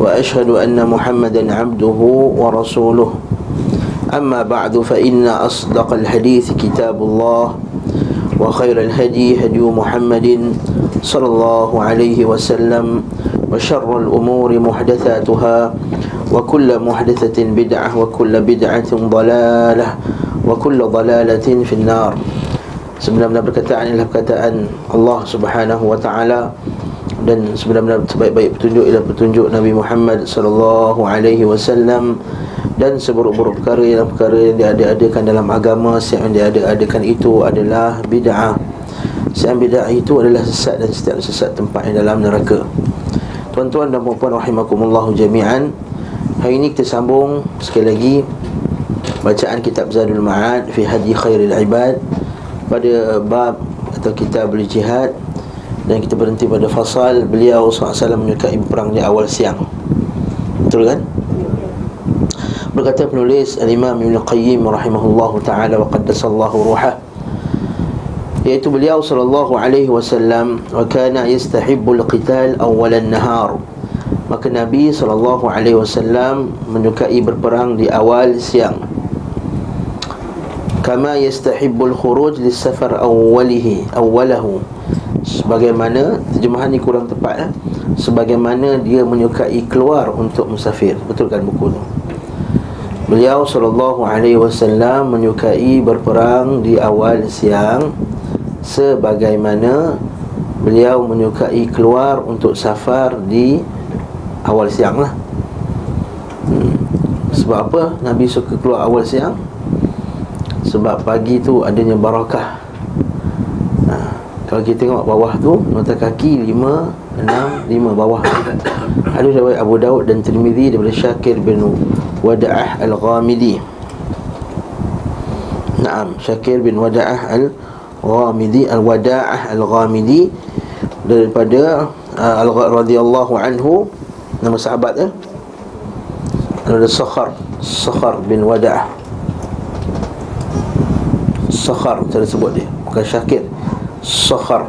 وأشهد أن محمدا عبده ورسوله. أما بعد فإن أصدق الحديث كتاب الله وخير الهدي هدي محمد صلى الله عليه وسلم وشر الأمور محدثاتها وكل محدثة بدعة وكل بدعة ضلالة وكل ضلالة في النار. Sebenarnya perkataan ialah perkataan Allah subhanahu wa ta'ala. Dan sebenarnya sebaik-baik petunjuk ialah petunjuk Nabi Muhammad sallallahu alaihi wasallam Dan seburuk-buruk perkara ialah perkara yang diada-adakan dalam agama Yang diada-adakan itu adalah bid'ah. Yang bid'ah itu adalah sesat dan setiap sesat tempat yang dalam neraka. Tuan-tuan dan puan-puan rahimakumullahu jami'an Hari ini kita sambung sekali lagi Bacaan kitab Zadul Ma'ad Fi Hadi Khairil Ibad pada bab atau kitab jihad dan kita berhenti pada fasal. Beliau SAW menyukai perang di awal siang. Betul kan? berkata penulis Al-Imam Ibn Qayyim rahimahullahu ta'ala wa qaddasallahu ruhah iaitu beliau sallallahu alaihi wasallam wa kana yastahibbu al-qital awwal an-nahar. Maka Nabi sallallahu alaihi wasallam menyukai berperang di awal siang. Kama yastahibbul khuruj lis-safar awwalihi awwalahu sebagaimana terjemahan ni kurang tepat eh? sebagaimana dia menyukai keluar untuk musafir. Betul kan buku tu beliau sallallahu alaihi wasallam menyukai berperang di awal siang sebagaimana beliau menyukai keluar untuk safar di awal siang lah. Hmm. sebab apa Nabi suka keluar awal siang? Sebab pagi tu adanya barakah Kalau kita tengok bawah tu Nota kaki lima enam lima bawah. Ada riwayat Abu Daud dan Tirmidhi Daripada Syakir bin Wada'ah Al-Ghamidi. Naam Syakir bin Wada'ah Al-Ghamidi Al-Wada'ah Al-Ghamidi Daripada uh, Al-Radiyallahu Anhu. Nama sahabat eh Ada Sakhar Sakhar bin Wada'ah. Sakhar cara sebut dia Bukan Syakir Sakhar.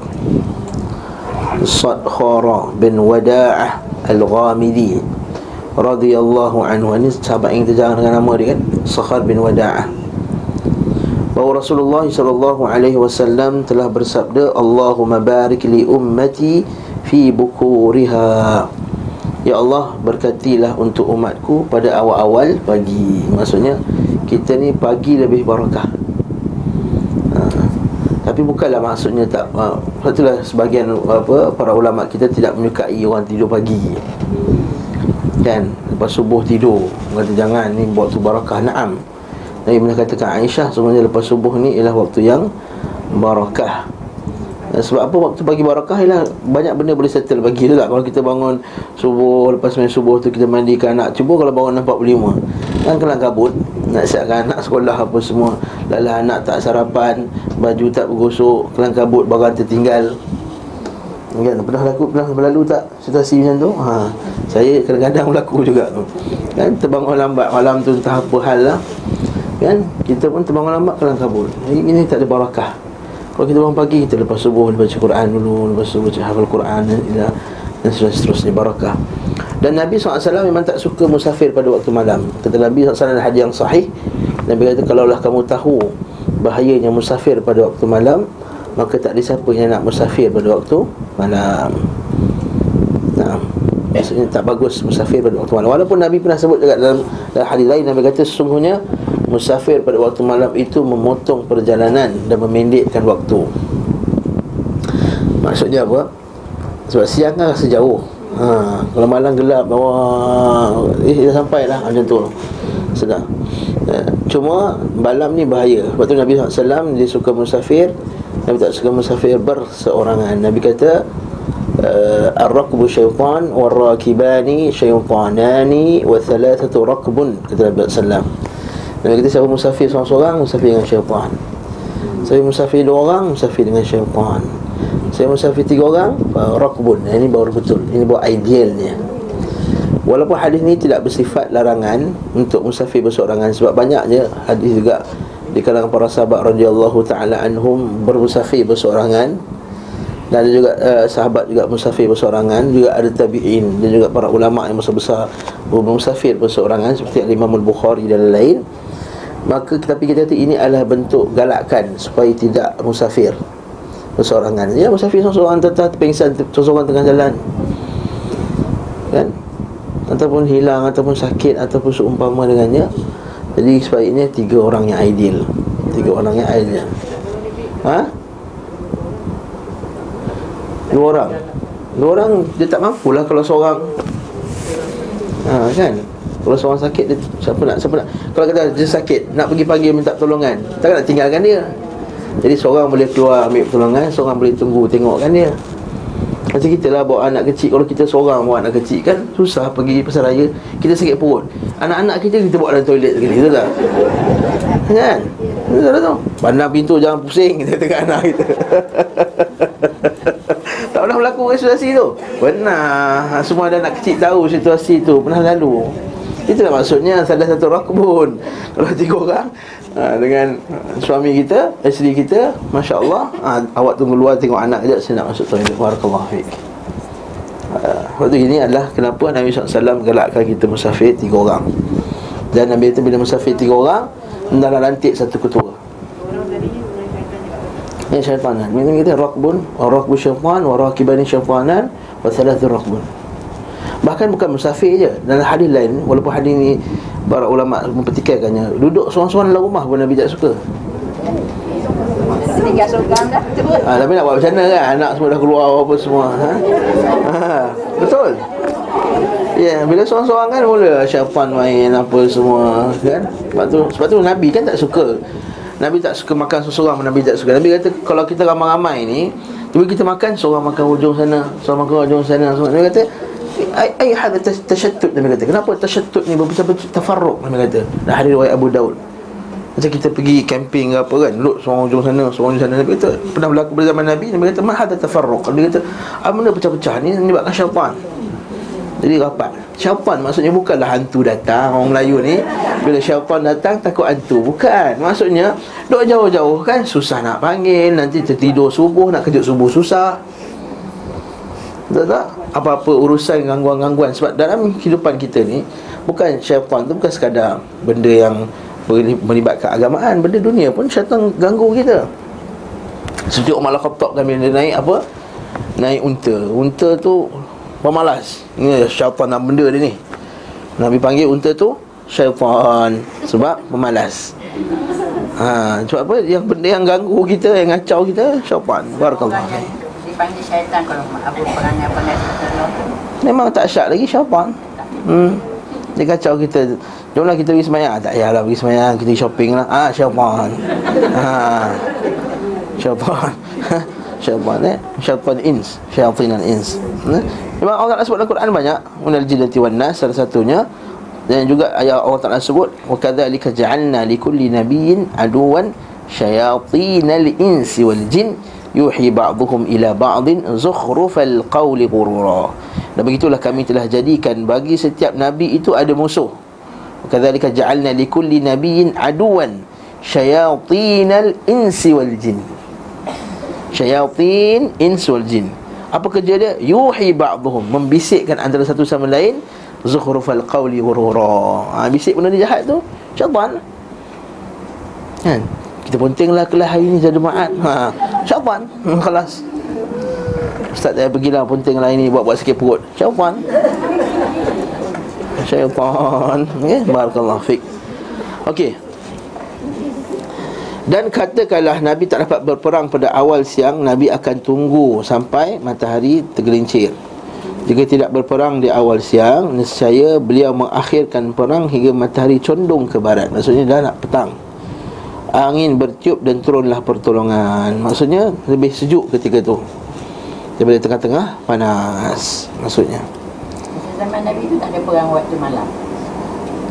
Sadkhara bin Wada'ah Al-Ghamidi radhiyallahu anhu. Ini sahabat yang kita jangan dengan nama dia kan? Sakhar bin Wada'ah. Bahawa Rasulullah sallallahu alaihi wasallam telah bersabda Allahumma barik li ummati fi bukuriha. Ya Allah berkatilah untuk umatku pada awal-awal pagi. Maksudnya kita ni pagi lebih barakah tapi bukanlah maksudnya tak uh, itulah sebagian apa para ulama kita tidak menyukai orang tidur pagi. Kan? Lepas subuh tidur. Kata jangan ni buat tu barakah. Naam. Nabi pernah katakan Aisyah sebenarnya lepas subuh ni ialah waktu yang barakah dan sebab apa waktu pagi barakah ialah banyak benda boleh settle pagi tu tak kalau kita bangun subuh lepas main subuh tu kita mandikan anak cuba kalau bangun 4.45 kan kelang kabut nak siapkan anak sekolah apa semua Lala anak tak sarapan Baju tak bergosok Kelang kabut barang tertinggal Kan, pernah laku pernah berlalu tak situasi macam tu? Ha, saya kadang-kadang berlaku juga tu. Kan, terbangun lambat malam tu entah apa hal lah. Kan, kita pun terbangun lambat kelang kabut. Ini, ini tak ada barakah. Kalau kita bangun pagi, kita lepas subuh baca Quran dulu, lepas subuh baca hafal Quran dan, seterusnya barakah. Dan Nabi SAW memang tak suka musafir pada waktu malam. Kata Nabi SAW dalam hadis yang sahih, Nabi kata kalaulah kamu tahu bahayanya musafir pada waktu malam maka tak ada siapa yang nak musafir pada waktu malam nah maksudnya tak bagus musafir pada waktu malam walaupun Nabi pernah sebut juga dalam, dalam hadis lain Nabi kata sesungguhnya musafir pada waktu malam itu memotong perjalanan dan memendekkan waktu. Maksudnya apa? Sebab siang kan rasa jauh ha, kalau malam gelap bawah eh dah sampai lah macam tu. Sedang Ya. Cuma malam ni bahaya. Sebab tu Nabi SAW dia suka musafir. Nabi tak suka musafir berseorangan. Nabi kata uh, Ar-Rakbu syaitan War-Rakibani syaitanani Wa thalathatu rakbun Kata Nabi SAW Nabi kata siapa musafir seorang-seorang Musafir dengan syaitan. Saya musafir dua orang Musafir dengan syaitan. Saya musafir tiga orang Rakbun Ini baru betul. Ini baru idealnya Walaupun hadis ni tidak bersifat larangan Untuk musafir berseorangan Sebab banyaknya hadis juga Di kalangan para sahabat radhiyallahu taala anhum Bermusafir berseorangan Dan ada juga uh, sahabat juga musafir berseorangan Juga ada tabi'in Dan juga para ulama yang besar-besar Bermusafir berseorangan Seperti Imam Al-Bukhari dan lain-lain Maka kita kata ini adalah bentuk galakan Supaya tidak musafir Berseorangan Ya musafir seorang-seorang Tetap pingsan seorang-seorang tengah jalan. Kan? Ataupun hilang ataupun sakit ataupun seumpama dengannya. Jadi sebaiknya tiga orang yang ideal. Tiga orang yang ideal. Ha? Dua orang. Dua orang dia tak mampu lah kalau seorang. Ha kan kalau seorang sakit dia siapa nak siapa nak kalau kata dia sakit nak pergi pagi minta tolongan tak nak tinggalkan dia. Jadi seorang boleh keluar ambil pertolongan seorang boleh tunggu tengokkan dia. Macam kita lah bawa anak kecil Kalau kita seorang bawa anak kecil kan Susah pergi pasar raya. Kita sakit perut. Anak-anak kita kita bawa dalam toilet sekali Betul tak? Kan? Betul tak tu? Pandang pintu jangan pusing Kita tengok anak kita. Tak pernah berlaku situasi tu. Pernah. Semua ada anak kecil tahu situasi tu. Pernah lalu Itulah maksudnya Salah satu rakbun Kalau tiga orang ha, dengan suami kita, isteri kita, masya-Allah, ha, awak tunggu luar tengok anak kejap saya nak masuk toilet. Barakallahu fiik. Ha, waktu ini adalah kenapa Nabi SAW galakkan kita musafir tiga orang. Dan Nabi itu bila musafir tiga orang, hendaklah lantik satu ketua. Ya syaitanan. Ini kita rakbun, wa rakbu syaitan, wa rakibani syaitanan, wa thalathu rakbun. Bahkan bukan musafir je Dalam hadis lain Walaupun hadis ni Para ulama mempertikaikannya Duduk seorang-seorang dalam rumah pun Nabi tak suka ha, Tapi nak buat macam mana kan Anak semua dah keluar apa semua ha? Ha, Betul Ya, yeah, bila seorang-seorang kan mula syaitan main apa semua kan. Sebab tu sebab tu Nabi kan tak suka. Nabi tak suka makan seorang Nabi tak suka. Nabi kata kalau kita ramai-ramai ni, tiba kita makan seorang makan hujung sana, seorang makan hujung sana. Nabi kata ai hada tashattut Nabi kata. Kenapa tashattut ni? Berpecah-pecah tafarruq Nabi kata. Dah hadis riwayat Abu Daud. Macam kita pergi camping ke apa kan Duduk seorang ujung sana Seorang ujung sana. Nabi kata Pernah berlaku pada zaman Nabi Nabi kata Mahal ada tafarruq? Nabi kata Apa benda pecah-pecah ni? Menyebabkan syaitan. Jadi rapat. Syaitan maksudnya bukanlah hantu datang Orang Melayu ni. Bila syaitan datang Takut hantu. Bukan. Maksudnya Duduk jauh-jauh kan Susah nak panggil. Nanti tertidur subuh Nak kejut subuh susah. Betul tak? Apa-apa urusan gangguan-gangguan. Sebab dalam kehidupan kita ni Bukan syaitan tu bukan sekadar Benda yang melibatkan agamaan Benda dunia pun syaitan ganggu kita. Seperti Umar Al-Khattab kami naik apa? Naik unta. Unta tu pemalas. Ini syaitan dalam benda dia ni. Nabi panggil unta tu Syaitan. Sebab pemalas. Ha, sebab apa? Yang benda yang ganggu kita, yang ngacau kita, syaitan. Barakallah dipanggil syaitan kalau apa perangai perangai Memang tak syak lagi syaitan. Hmm. Dia kacau kita. Jomlah kita pergi semayang. Ah, tak payahlah pergi semayang. Kita shopping lah. Ah, syaitan. ha. Syaitan. syaitan eh. Syaitan ins. Syaitan ins. Hmm? Memang Allah Ta'ala sebut dalam Quran banyak. Munal jilati wan nas salah satunya. Dan juga ayat Allah Ta'ala sebut. Wa kadzalika ja'alna likulli nabiyyin aduwan syayatinal insi wal jin yuhi ba'dhum ila ba'din zukhrufal qawli ghurura. Dan begitulah kami telah jadikan bagi setiap nabi itu ada musuh. Kadzalika ja'alna likulli nabiyyin aduwan syayatinal insi wal jin. Syayatin insi wal jin. Apa kerja dia? Yuhi ba'dhum membisikkan antara satu sama lain zukhrufal qawli ghurura. Ha, bisik benda jahat tu. Syaitan. Kan kita pentinglah kelas hari ni jadi maat ha. Syaitan hmm, kelas. Ustaz saya pergilah pentinglah ini buat-buat sikit perut. Syaitan syaitan okey barakallahu fik. Okey. Dan katakanlah Nabi tak dapat berperang pada awal siang Nabi akan tunggu sampai matahari tergelincir. Jika tidak berperang di awal siang Nescaya beliau mengakhirkan perang hingga matahari condong ke barat. Maksudnya dah nak petang Angin bertiup dan turunlah pertolongan. Maksudnya lebih sejuk ketika tu. Daripada tengah-tengah panas Maksudnya. Zaman Nabi tu tak ada perang waktu malam.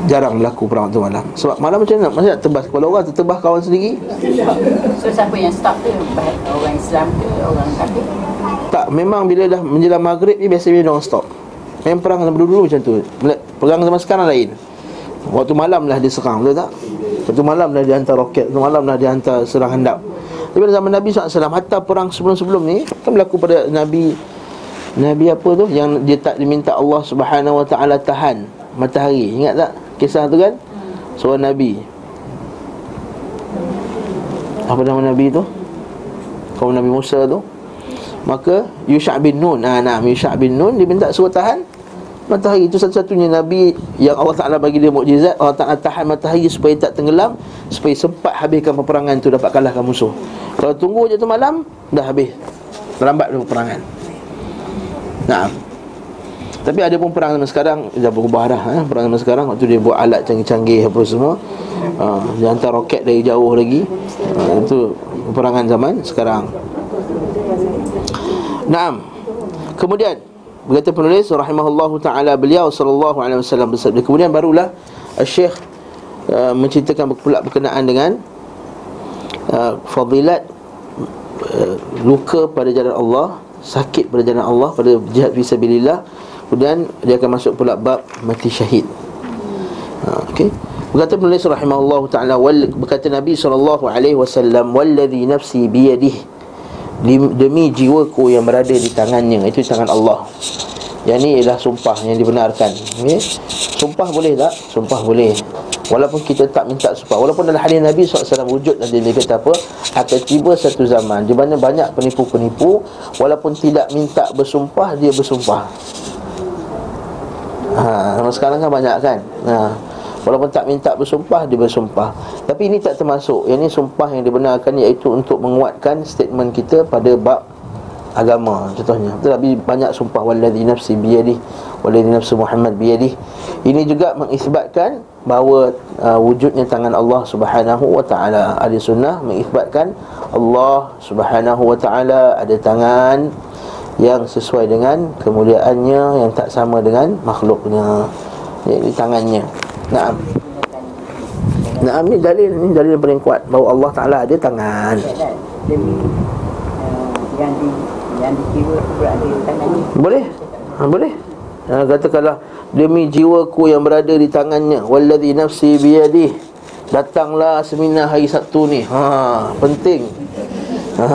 Jarang berlaku perang waktu malam. Sebab malam macam mana? Maksudnya tebas kepala orang Tertebas kawan sendiri? So siapa yang stop tu? Orang Islam ke orang kafir? Tak Memang bila dah menjelang maghrib ni Biasanya dia orang stop. Memang perang dulu-dulu macam tu. Perang zaman sekarang lain. Waktu malam lah dia serang Betul tak Waktu malam dah dia hantar roket Waktu malam dah dia hantar serang handap. Tapi pada zaman Nabi SAW Hatta perang sebelum-sebelum ni Kan berlaku pada Nabi Nabi apa tu Yang dia tak diminta Allah Subhanahu Wa Taala tahan Matahari. Ingat tak Kisah tu kan? Seorang Nabi. Apa nama Nabi tu? Kaum Nabi Musa tu. Maka Yusha' bin Nun nah, nah, Yusha' bin Nun Dia minta suruh tahan Matahari itu satu-satunya Nabi Yang Allah Ta'ala bagi dia mukjizat. Allah Ta'ala tahan matahari supaya tak tenggelam Supaya sempat habiskan peperangan tu Dapat kalahkan musuh. Kalau tunggu je tu malam Dah habis. Terlambat dia peperangan. Nah tapi ada pun perang zaman sekarang Dah berubah dah eh? Perang zaman sekarang Waktu dia buat alat canggih-canggih Apa semua uh, Dia hantar roket dari jauh lagi. Uh, Itu peperangan zaman sekarang. Naam. Kemudian berkata penulis rahimahullahu taala beliau sallallahu alaihi wasallam bersabda kemudian barulah Syekh uh, menceritakan pula berkenaan dengan uh, fadilat uh, luka pada jalan Allah, sakit pada jalan Allah pada jihad fisabilillah. Kemudian dia akan masuk pula bab mati syahid. Uh, okey. Berkata penulis rahimahullahu taala berkata Nabi sallallahu alaihi wasallam wallazi nafsi biyadihi demi jiwaku yang berada di tangannya itu tangan Allah yang ni ialah sumpah yang dibenarkan okay? sumpah boleh tak? sumpah boleh walaupun kita tak minta sumpah walaupun dalam hadis Nabi SAW wujud nanti dia kata apa akan tiba satu zaman di mana banyak penipu-penipu walaupun tidak minta bersumpah dia bersumpah ha, sekarang kan banyak kan ha. Walaupun tak minta bersumpah Dia bersumpah. Tapi ini tak termasuk. Yang ini sumpah yang dibenarkan Iaitu untuk menguatkan statement kita Pada bab agama Contohnya. Tapi banyak sumpah. Walladhi nafsi biyadih Walladhi nafsi Muhammad biyadih. Ini juga mengisbatkan Bahawa uh, wujudnya tangan Allah subhanahu wa ta'ala. Ahli sunnah mengisbatkan Allah subhanahu wa ta'ala Ada tangan Yang sesuai dengan kemuliaannya Yang tak sama dengan makhluknya. Jadi tangannya Naam. Naam ni dalil ni dalil paling kuat bahawa Allah Taala ada tangan. Demi yang di yang dikira berada di tangannya. Boleh? Ha, boleh. Ha, katakanlah demi jiwaku yang berada di tangannya wallazi nafsi biyadih datanglah seminar hari Sabtu ni. Ha, penting. Ha,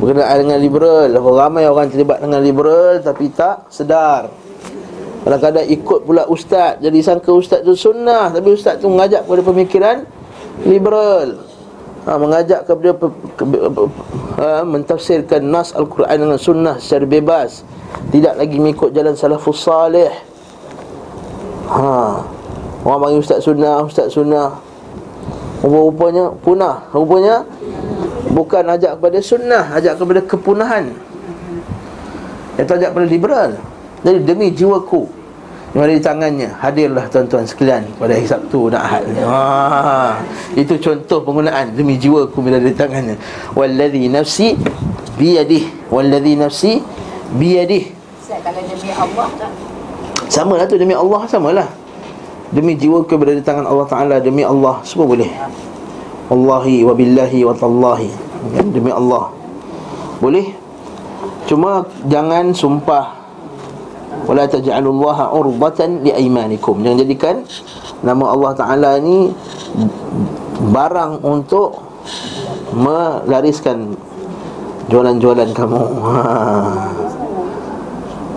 berkenaan dengan liberal Ramai orang terlibat dengan liberal Tapi tak sedar Kadang-kadang ikut pula ustaz Jadi sangka ustaz tu sunnah Tapi ustaz tu mengajak kepada pemikiran Liberal. Ha, Mengajak kepada pe, ke, pe, ha, Mentafsirkan Nas Al-Quran dengan sunnah secara bebas. Tidak lagi mengikut jalan salafus salih. Ha. Orang panggil ustaz sunnah Ustaz sunnah. Rupa-rupanya punah. Rupanya Bukan ajak kepada sunnah Ajak kepada kepunahan. Itu ajak kepada liberal jadi demi jiwaku yang ada di tangannya Hadirlah tuan-tuan sekalian pada hari Sabtu dan Ahad ni. Ha, Itu contoh penggunaan demi jiwaku bila ada di tangannya. Walladhi nafsi biyadih. Walladhi nafsi biyadih. Kalau demi Allah tak? Sama lah tu demi Allah sama lah Demi jiwaku berada di tangan Allah Ta'ala Demi Allah semua boleh. Wallahi wa billahi wa tallahi. Demi Allah. Boleh. Cuma jangan sumpah wala taj'alullaha urbatan liaymanikum jangan jadikan nama Allah taala ni barang untuk melariskan jualan-jualan kamu. Ha.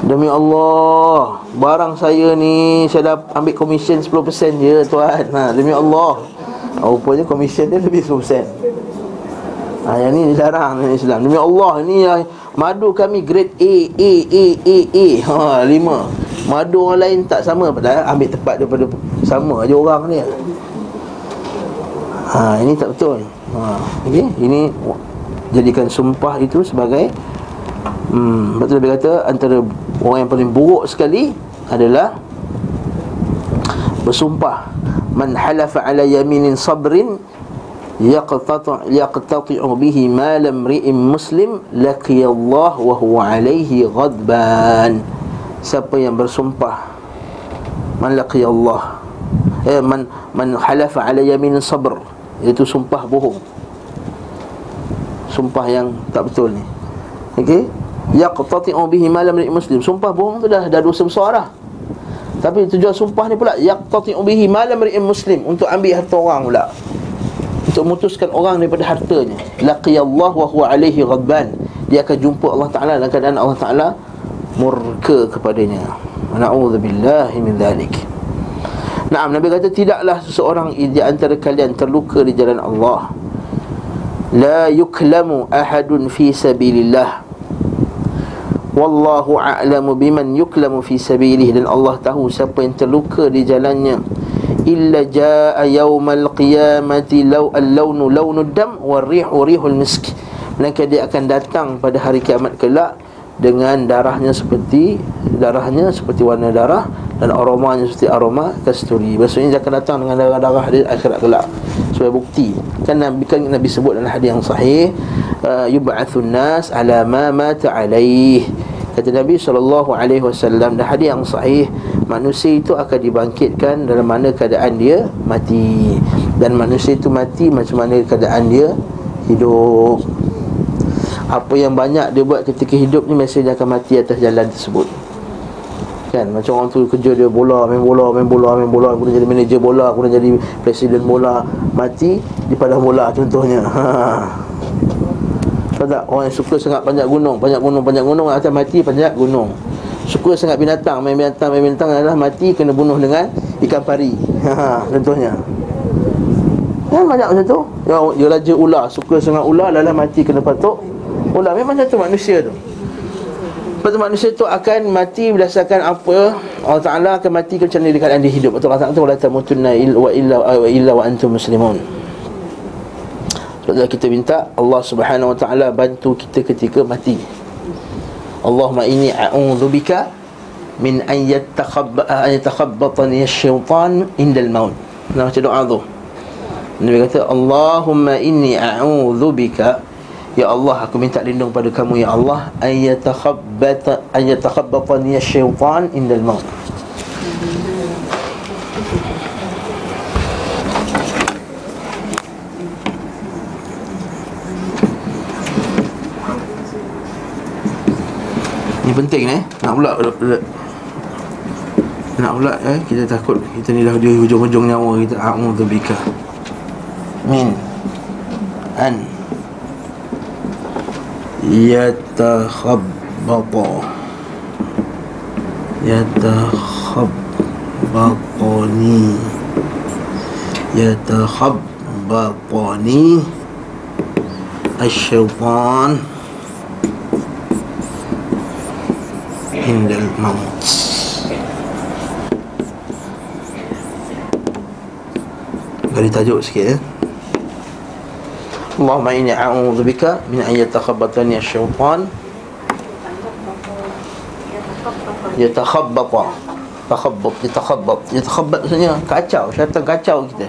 Demi Allah Barang saya ni Saya dah ambil komisen 10% je tuan. Ha, Demi Allah. Rupanya komisen dia lebih 10% ha, Yang ni dilarang Islam. Demi Allah ni Madu kami grade A A A A A. Ha lima. Madu orang lain tak sama. Padahal ambil tempat daripada Sama aja orang ni. Ha ini tak betul. Ha okay? Ini Jadikan sumpah itu sebagai Hmm Betul dia kata Antara orang yang paling buruk sekali Adalah Bersumpah. Man halafa ala yaminin sabrin yaqtati' yaqtati'u bihi mal imri'in muslim laqiyallah wa huwa alaihi ghadban. Siapa yang bersumpah man laqiyallah eh man man halafa ala yamin sabr. Itu sumpah bohong. Sumpah yang tak betul ni. Okey? Yaqtati'u bihi mal imri'in muslim. Sumpah bohong tu dah dah dosa besar dah. Tapi tujuan sumpah ni pula yaqtati'u bihi mal imri'in muslim. Untuk ambil harta orang pula untuk memutuskan orang daripada hartanya. Laqiyallah wa huwa alaihi ghadban. Dia akan jumpa Allah Taala dalam keadaan Allah Taala murka kepadanya. Na'udzubillahi min dzalik Naam Nabi kata tidaklah seseorang di antara kalian terluka di jalan Allah. La yuklamu ahadun fi sabilillah. Wallahu a'lamu biman yuklamu fi sabilihi. Dan Allah tahu siapa yang terluka di jalannya illa jaa yaumal qiyamati law al-launu launu dam war-rihu rihul misk maka dia akan datang pada hari kiamat kelak dengan darahnya seperti darahnya seperti warna darah dan aromanya seperti aroma kasturi. Maksudnya dia akan datang dengan darah-darah di akhirat kelak. Sebagai bukti. Kan Nabi kan Nabi sebut dalam hadis yang sahih, uh, yub'atsun nas ala ma mata alaih. Kata Nabi wasallam dalam hadis yang sahih, manusia itu akan dibangkitkan dalam mana keadaan dia mati. Dan manusia itu mati macam mana keadaan dia hidup. Apa yang banyak dia buat ketika hidup ni Mesti dia akan mati atas jalan tersebut Kan macam orang tu kerja dia bola Main bola, main bola, main bola Kemudian jadi manager bola, kemudian jadi presiden bola Mati di padang bola contohnya ha. Tahu tak? Orang yang suka sangat panjat gunung. Panjat gunung, panjat gunung Atas mati panjat gunung. Suka sangat binatang Main binatang, main binatang adalah mati Kena bunuh dengan ikan pari. Ha, Contohnya. Kan banyak macam tu. Ya, ya raja ular Suka sangat ular Lalu mati kena patuk Ular. Memang satu manusia tu. Lepas tu manusia tu akan mati berdasarkan apa Allah Ta'ala akan mati macam mana dekat dia hidup. Betul Allah Ta'ala tu Wala tamutunna illa wa illa wa antum muslimun Tu kita minta Allah Subhanahu Wa Ta'ala bantu kita ketika mati. Allahumma inni a'udhu bika Min an yatakhabbatani syaitan indal maut. Nah macam doa tu. Nabi kata Allahumma inni a'udhu bika. Ya Allah aku minta lindung pada kamu ya Allah ayatakhabbata ayatakhabbatani syaitan indal maut Ini penting eh? Nak pula Nak pula eh? Kita takut Kita ni dah di hujung-hujung nyawa kita A'udzubika Min. An. Yatakhabbata Yatakhabbaqani Yatakhabbaqani Asyafan Asyafan عند الموت Beri tajuk sikit ya اللهم إني أعوذ بك من أن يتخبطني الشيطان يتخبط تخبط يتخبط يتخبط maksudnya kacau syaitan kacau kita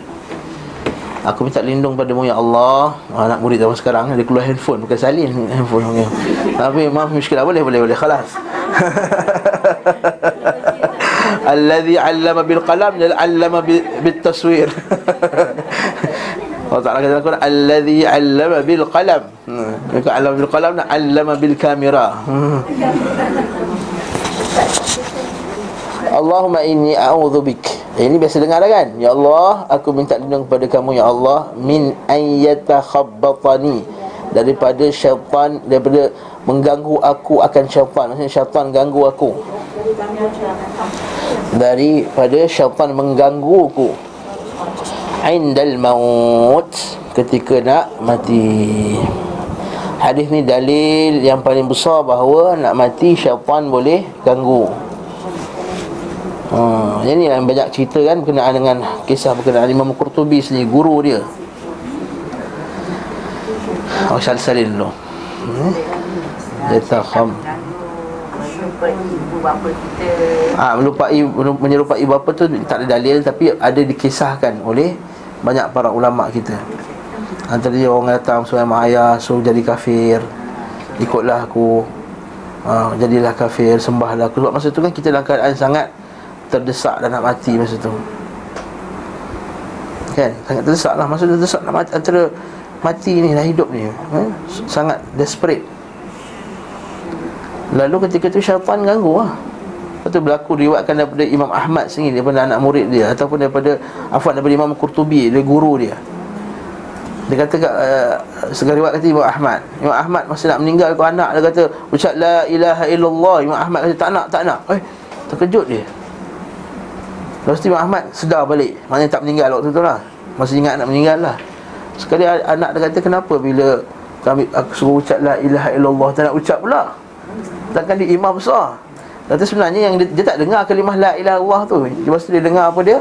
Aku minta lindung padamu ya Allah Anak murid zaman sekarang Dia keluar handphone Bukan salin handphone punya. Tapi maaf muskilah Boleh boleh boleh Khalas Alladhi allama bil qalam Allama bil taswir. Allah Ta'ala kata Al-Quran Alladhi allama bil qalam. Hmm. Allama bil qalam Allama bil kamera hmm. Allahumma inni a'udhu bik. Ini biasa dengar kan? Ya Allah Aku minta lindung kepada kamu Ya Allah Min ayyata khabbatani Daripada syaitan Daripada mengganggu aku akan syaitan Maksudnya syaitan ganggu aku Daripada syaitan mengganggu aku indal maut ketika nak mati hadis ni dalil yang paling besar bahawa nak mati syaitan boleh ganggu Ha, ini yang banyak cerita kan berkenaan dengan kisah berkenaan Imam Qurtubi sendiri, guru dia. Oh, salsalin dulu. Hmm? Kham Ah, melupai menyerupai bapa tu tak ada dalil tapi ada dikisahkan oleh banyak para ulama kita. Antara dia orang datang mak ayah Suruh jadi kafir Ikutlah aku. Ha, Jadilah kafir Sembahlah aku. Sebab masa tu kan kita dalam keadaan sangat Terdesak dan nak mati masa tu. Kan? Sangat terdesak lah. Masa terdesak nak mati Antara mati ni dan hidup ni. Eh? Sangat desperate Lalu ketika tu syaitan ganggu lah Lepas tu berlaku riwayatkan daripada Imam Ahmad sendiri Daripada anak murid dia Ataupun daripada Afan daripada Imam Qurtubi Dia guru dia. Dia kata kat uh, Segar riwayat kata Imam Ahmad. Imam Ahmad masa nak meninggal ke anak Dia kata Ucap la ilaha illallah. Imam Ahmad kata tak nak tak nak. Eh terkejut dia. Lepas tu Imam Ahmad sedar balik. Maknanya tak meninggal waktu tu lah. Masih ingat nak meninggal lah. Sekali anak dia kata kenapa bila kami aku suruh ucap la ilaha illallah tak nak ucap pula Takkan dia imam besar. Kata sebenarnya yang dia, dia tak dengar kalimah la ilaha illallah tu. Lepas tu dia dengar apa dia?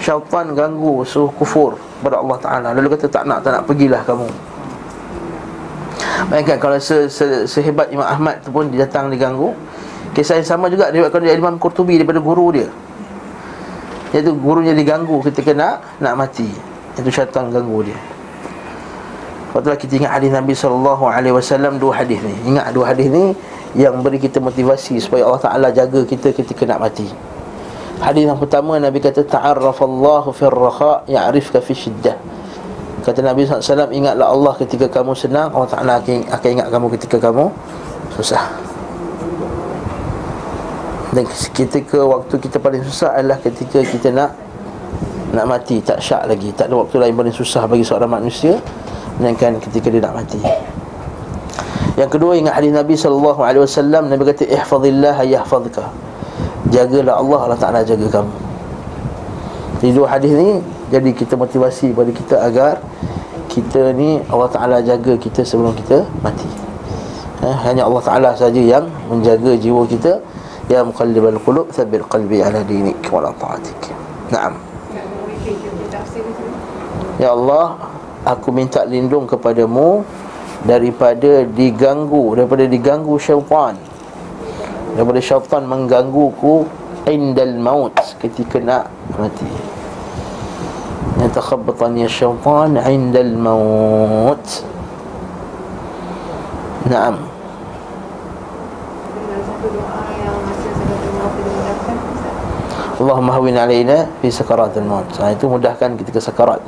Syaitan ganggu suruh kufur kepada Allah Ta'ala. Lalu kata tak nak, tak nak pergilah kamu. Bayangkan kalau se, se, sehebat Imam Ahmad tu pun dia datang diganggu Kisah yang sama juga dia dari Imam Qurtubi daripada guru dia. Iaitu gurunya diganggu ketika nak nak mati. Itu syaitan ganggu dia. Lepas tu kita ingat hadis Nabi SAW Dua hadis ni. Ingat dua hadis ni Yang beri kita motivasi Supaya Allah Ta'ala jaga kita ketika nak mati. Hadis yang pertama Nabi kata Ta'arrafallahu firraha Ya'rifka fi syiddah. Kata Nabi SAW Ingatlah Allah ketika kamu senang Allah Ta'ala akan ingat kamu ketika kamu Susah. Dan ketika waktu kita paling susah Adalah ketika kita nak Nak mati. Tak syak lagi. Tak ada waktu lain paling susah Bagi seorang manusia Melainkan ketika dia nak mati Yang kedua ingat hadis Nabi SAW Nabi kata Ihfadillah yahfadka Jagalah Allah Allah Ta'ala jaga kamu. Jadi dua hadis ni Jadi kita motivasi pada kita agar Kita ni Allah Ta'ala jaga kita sebelum kita mati. Eh, Hanya Allah Ta'ala saja yang Menjaga jiwa kita. Ya muqallibal qulub Thabir qalbi ala dinik Wala ta'atik. Naam. Ya Allah Aku minta lindung kepadamu Daripada diganggu Daripada diganggu syaitan. Daripada syaitan menggangguku Indal maut Ketika nak mati. Yatakhabbatani syaitan Indal maut. Naam. Allahumma hawin alaina Fi sakaratul maut. Ha, Itu mudahkan ketika sakarat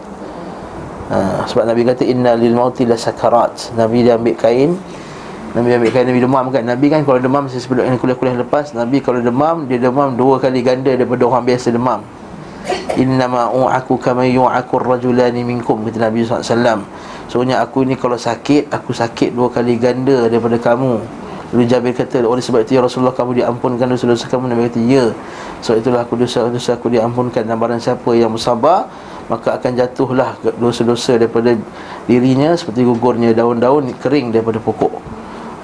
ha, Sebab Nabi kata Inna lil mauti la sakarat. Nabi dia ambil kain. Nabi ambil kain Nabi demam kan? Nabi kan kalau demam Saya sebelum kuliah-kuliah lepas Nabi kalau demam Dia demam dua kali ganda Daripada orang biasa demam. Innama u'aku kama yu'aku rajulani minkum Kata Nabi SAW Sebenarnya aku ni kalau sakit Aku sakit dua kali ganda daripada kamu Lalu Jabir kata Oleh sebab itu ya Rasulullah kamu diampunkan dosa-dosa kamu. Nabi kata ya. Sebab itulah aku dosa-dosa aku diampunkan Dan barang siapa yang bersabar Maka akan jatuhlah dosa-dosa daripada dirinya Seperti gugurnya daun-daun kering daripada pokok.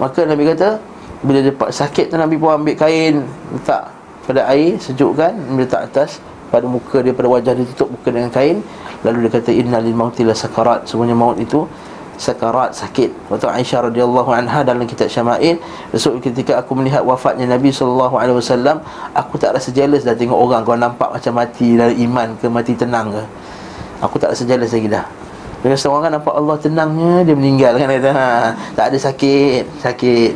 Maka Nabi kata Bila dia sakit tu Nabi pun ambil kain Letak pada air sejukkan Nabi letak atas pada muka dia pada wajah dia tutup muka dengan kain. Lalu dia kata innalil mauti la sakarat. Sebenarnya maut itu sakarat sakit. Waktu Aisyah radhiyallahu anha dalam kitab Syama'il besok ketika aku melihat wafatnya Nabi sallallahu alaihi wasallam aku tak rasa jealous dah tengok orang. Kau nampak macam mati dari iman ke mati tenang ke? Aku tak rasa jealous lagi dah. Bila seorang kan nampak Allah tenangnya dia meninggal kan kata ha, tak ada sakit sakit.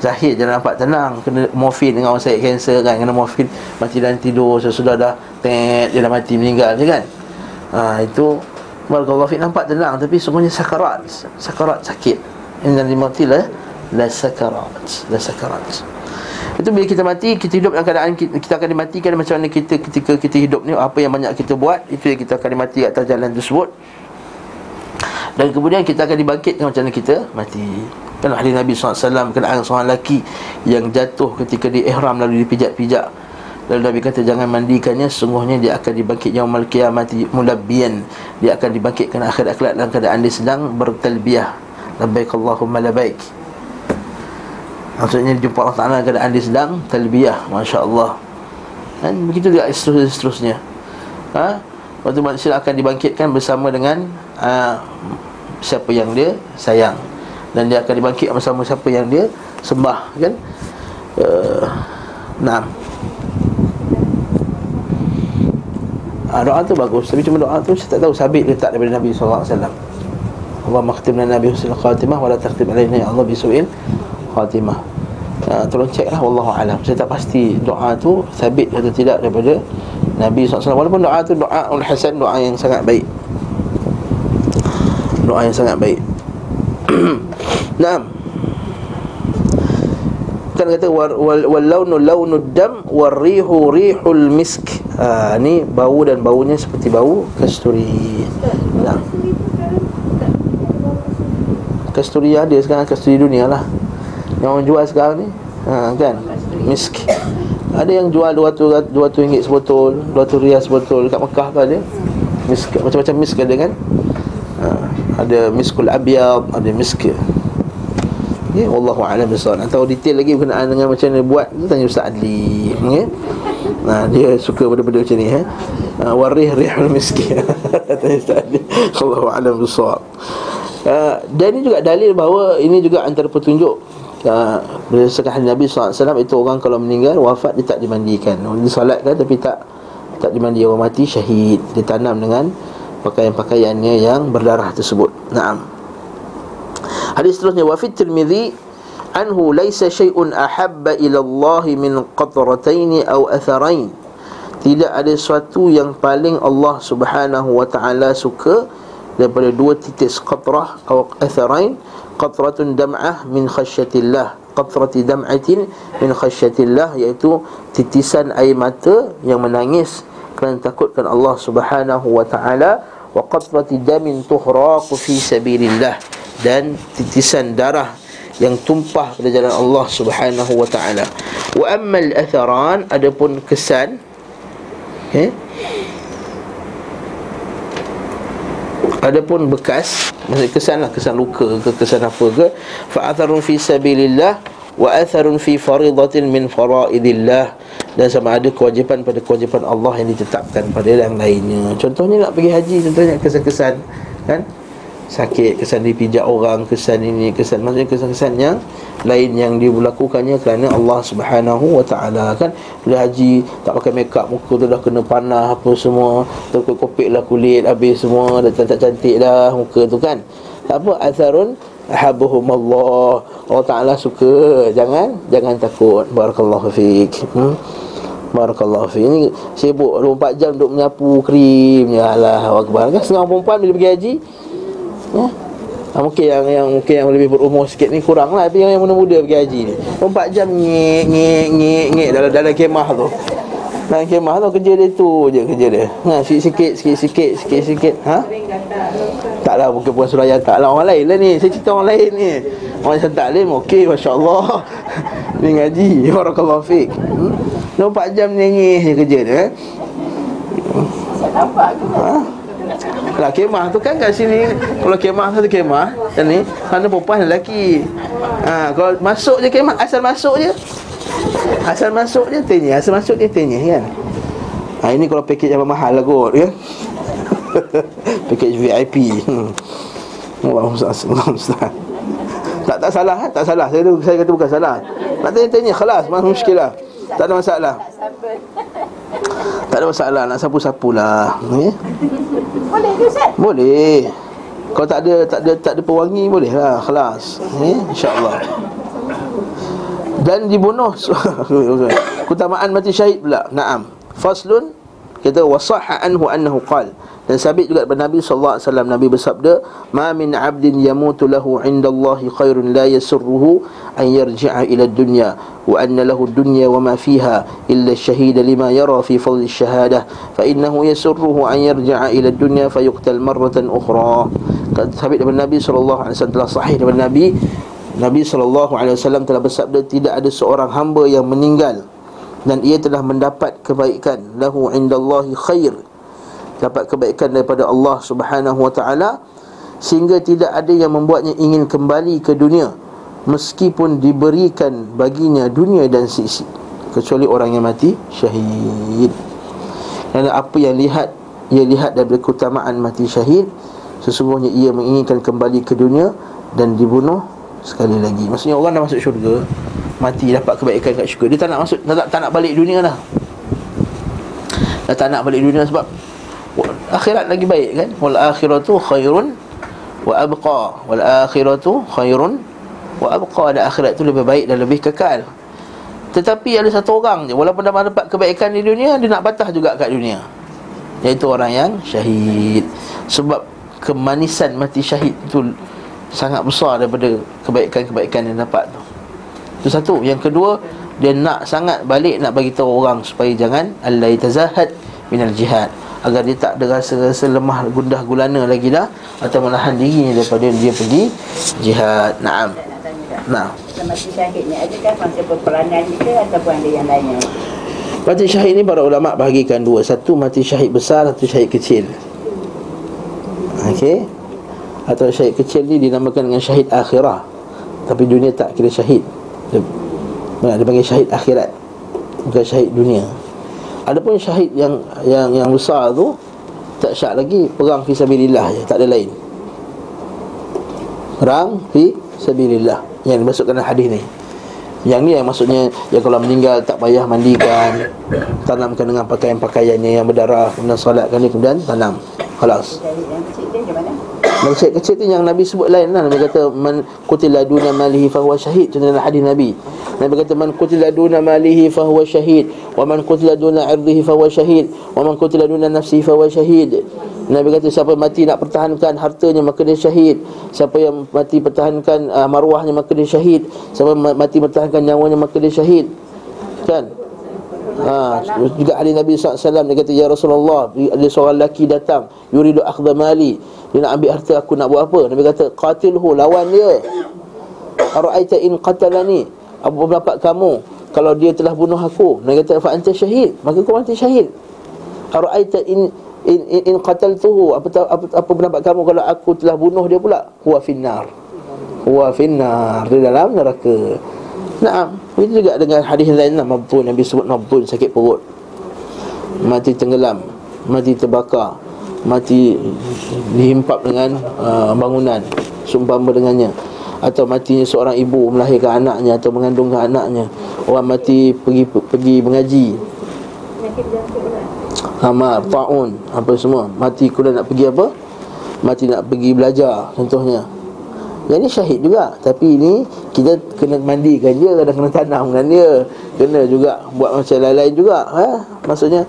Zahid jangan nampak tenang Kena morfin dengan orang sakit kanser kan Kena morfin Mati dan tidur Sesudah dah Tet Dia dah mati meninggal je kan. Ha, Itu Barakallahu fiqh nampak tenang Tapi semuanya sakarat. Sakarat sakit. Inna limati lah La sakarat. La sakarat. Itu bila kita mati, kita hidup dalam keadaan kita, akan dimatikan macam mana kita ketika kita hidup ni Apa yang banyak kita buat, itu yang kita akan dimati atas jalan tersebut. Dan kemudian kita akan dibangkitkan macam mana kita mati. Kan hadis Nabi SAW Kenaan seorang lelaki Yang jatuh ketika di ihram Lalu dipijak-pijak Lalu Nabi kata jangan mandikannya Sungguhnya dia akan dibangkit Yaumul mati mulabbiyan Dia akan dibangkitkan akhir akhlak Dalam keadaan dia sedang bertalbiyah. Labbaik Allahumma labbaik. Maksudnya jumpa Allah Ta'ala keadaan dia sedang talbiyah. Masya Allah Dan begitu juga seterusnya. Ha? Waktu manusia akan dibangkitkan bersama dengan uh, Siapa yang dia sayang. Dan dia akan dibangkit bersama siapa yang dia sembah kan? Uh, nah ha, Doa tu bagus. Tapi cuma doa tu saya tak tahu sabit ke tak daripada Nabi SAW Allah makhtimna Nabi Hussein Khatimah Wala takhtim alaina ya Allah bisu'in Khatimah. Ha, Tolong cek lah Wallahu'alam Saya tak pasti doa tu sabit atau tidak daripada Nabi SAW Walaupun doa tu doa ul hasan Doa yang sangat baik. Doa yang sangat baik. Naam. Kan kata wal launu launu dam war rihu rihul misk. Ha, ni bau dan baunya seperti bau kasturi. Nah. Kasturi ada sekarang kasturi dunia lah. Yang orang jual sekarang ni ha, kan misk. Ada yang jual 200 200 ringgit sebotol, 200 riyal sebotol dekat Mekah tu ada. Misk macam-macam misk ada kan. Ha, ada miskul abyad, ada misk Ya, wallahu a'lam bissawab. Atau detail lagi berkenaan dengan macam mana buat, tanya Ustaz Adli. Ya. Nah, dia suka benda-benda macam ni eh. Uh, warih rihul miskin. tanya Ustaz Adli. Wallahu a'lam bissawab. Uh, dan ini juga dalil bahawa ini juga antara petunjuk uh, berdasarkan Nabi SAW itu orang kalau meninggal wafat dia tak dimandikan. Dia solat kan tapi tak tak dimandi orang mati syahid. Ditanam dengan pakaian-pakaiannya yang berdarah tersebut. Naam. Hadis seterusnya wa fit Tirmizi anhu laisa syai'un ahabba ila Allah min qatratayn aw atharain. Tidak ada sesuatu yang paling Allah Subhanahu wa taala suka daripada dua titis qatrah atau atharain. Qatratun dam'ah min khasyatillah. Qatrati dam'atin min khasyatillah iaitu titisan air mata yang menangis kerana takutkan Allah Subhanahu wa taala. Wa qatrati damin tuhraqu fi sabilillah. Dan titisan darah yang tumpah pada jalan Allah Subhanahu wa taala. Wa ammal atharan adapun kesan okay? Adapun bekas Maksudnya kesan lah Kesan luka ke Kesan apa ke Fa'atharun fi sabilillah Wa atharun fi faridatin min faraidillah Dan sama ada kewajipan pada kewajipan Allah Yang ditetapkan pada yang lainnya Contohnya nak pergi haji Contohnya kesan-kesan Kan sakit kesan dipijak orang kesan ini kesan maksudnya kesan-kesan yang lain yang dia lakukannya kerana Allah Subhanahu wa taala. Kan? Bila haji tak pakai makeup muka tu dah kena panah apa semua terkopik lah kulit habis semua dah cantik-cantik dah muka tu kan? Tak apa asarun? Habuhum Allah Allah taala suka. Jangan jangan takut. Barakallahu fiik. Hmm? Barakallahu fi Ini sibuk 24 jam duduk menyapu krim. Ya Allah Kan setengah perempuan bila pergi haji Ya. Ha, mungkin yang yang mungkin yang lebih berumur sikit ni kurang lah. Tapi yang, yang muda-muda pergi haji ni. 4 jam ngek ngek ngek ngek dalam dalam kemah tu. Dalam kemah tu kerja dia tu je kerja dia. Ha sikit-sikit sikit-sikit sikit-sikit. Ha? Taklah mungkin puan suraya tak lah orang lain lah ni. Saya cerita orang lain ni. Orang yang taklim okey masya-Allah. Ni ngaji. Barakallahu fik hmm? 4 jam ni je kerja dia eh. Saya nampak ke? Ha? Lah kemah tu kan kat sini. Kalau kemah satu kemah. Macam ni Mana perempuan lelaki. Ha, Kalau masuk je kemah Asal masuk je. Asal masuk je tanya. Asal masuk je tanya kan? Ha, Ini kalau package yang mahal lah kot kan Package VIP. Allah Ustaz tak tak salah eh? tak salah. Saya saya kata bukan salah. Nak tanya tanya. Kelas mana muskilah tak ada masalah. Tak ada masalah. Nak sapu-sapulah okay? Boleh ke Ustaz? Boleh. Kalau tak ada tak ada tak ada pewangi boleh lah kelas. Eh insya-Allah. Dan dibunuh keutamaan mati syahid pula. Naam. Faslun kita wasahha anhu annahu qala dan sabit juga daripada Nabi sallallahu alaihi wasallam. Nabi bersabda, "Ma min 'abdin yamutu lahu 'indallahi khairun la yasurruhu an yarji'a ila dunya wa anna lahu dunya wa ma fiha illa ash-shahid lima yara fi fadli ash-shahadah fa innahu yasurruhu an yarji'a ila dunya fayuqtal marratan ukhra." Sabit daripada Nabi sallallahu alaihi wasallam telah sahih daripada Nabi. Nabi sallallahu alaihi wasallam telah bersabda tidak ada seorang hamba yang meninggal dan ia telah mendapat kebaikan. Lahu indallahi khair dapat kebaikan daripada Allah Subhanahu wa taala sehingga tidak ada yang membuatnya ingin kembali ke dunia meskipun diberikan baginya dunia dan sisi. Kecuali orang yang mati syahid. Dan apa yang lihat ia lihat daripada keutamaan mati syahid sesungguhnya ia menginginkan kembali ke dunia dan dibunuh sekali lagi. Maksudnya orang dah masuk syurga mati dapat kebaikan kat syurga. Dia tak nak masuk tak, tak nak balik dunia dah dah tak nak balik dunia sebab akhirat lagi baik kan? Wal akhiratu khairun wa abqa. Wal akhiratu khairun wa abqa. Dan akhirat tu lebih baik dan lebih kekal. Tetapi ada satu orang je Walaupun dah dapat kebaikan di dunia Dia nak patah juga kat dunia. Iaitu orang yang syahid. Sebab kemanisan mati syahid tu Sangat besar daripada kebaikan-kebaikan yang dapat tu. Itu satu. Yang kedua Dia nak sangat balik nak bagi tahu orang Supaya jangan Allah tazahat minal jihad Agar dia tak ada rasa-rasa lemah gundah gulana lagi dah Atau menahan dirinya daripada dia pergi jihad Naam Nah. Mati syahid ni adakah masa peperangan ni ke ataupun ada yang lainnya? Mati syahid ni para ulama bahagikan dua. Satu mati syahid besar, satu syahid kecil. Okey. Atau syahid kecil ni dinamakan dengan syahid akhirah. Tapi dunia tak kira syahid. Dia, dia panggil syahid akhirat. Bukan syahid dunia. Adapun syahid yang yang yang besar tu tak syak lagi perang fi sabilillah je, tak ada lain. Perang fi sabilillah yang dimasukkan dalam hadis ni yang ni yang maksudnya yang kalau meninggal tak payah mandikan tanamkan dengan pakaian-pakaiannya yang berdarah kemudian solatkan dia kemudian tanam khalas dan syahid kecil tu yang Nabi sebut lain lah Nabi kata Man kutila duna malihi fahuwa syahid Contohnya hadis Nabi Nabi kata Man kutila duna malihi fahuwa syahid Wa man kutila duna irdihi fahuwa syahid Wa man kutila duna nafsihi fahuwa syahid Nabi kata siapa mati nak pertahankan hartanya maka dia syahid. Siapa yang mati pertahankan uh, maruahnya maka dia syahid. Siapa mati pertahankan nyawanya maka dia syahid. Kan? Ha, juga ahli Nabi SAW Dia kata Ya Rasulullah Ada seorang lelaki datang Yuridu akhda mali. Dia nak ambil harta aku nak buat apa? Nabi kata Qatilhu lawan dia. Ara'aita in qatalani. Apa pendapat kamu? Kalau dia telah bunuh aku. Nabi kata Fa'anta syahid. Maka kau mati syahid. Ara'aita in in in, in qataltuhu. Apa, apa apa pendapat kamu kalau aku telah bunuh dia pula? Huwa finnar. Huwa finnar. Di dalam neraka. Nah, itu juga dengan hadis lain lah. Mabtun, Nabi sebut mabtun, sakit perut. Mati tenggelam Mati terbakar Mati dihimpap dengan uh, bangunan Sumpama dengannya. Atau matinya seorang ibu melahirkan anaknya Atau mengandungkan anaknya. Orang mati pergi pergi mengaji. Hamar, ta'un Apa semua. Mati kuda nak pergi apa? Mati nak pergi belajar Contohnya Yang ni syahid juga. Tapi ini Kita kena mandikan dia Kadang kena tanamkan dia. Kena juga Buat macam lain-lain juga ha? Maksudnya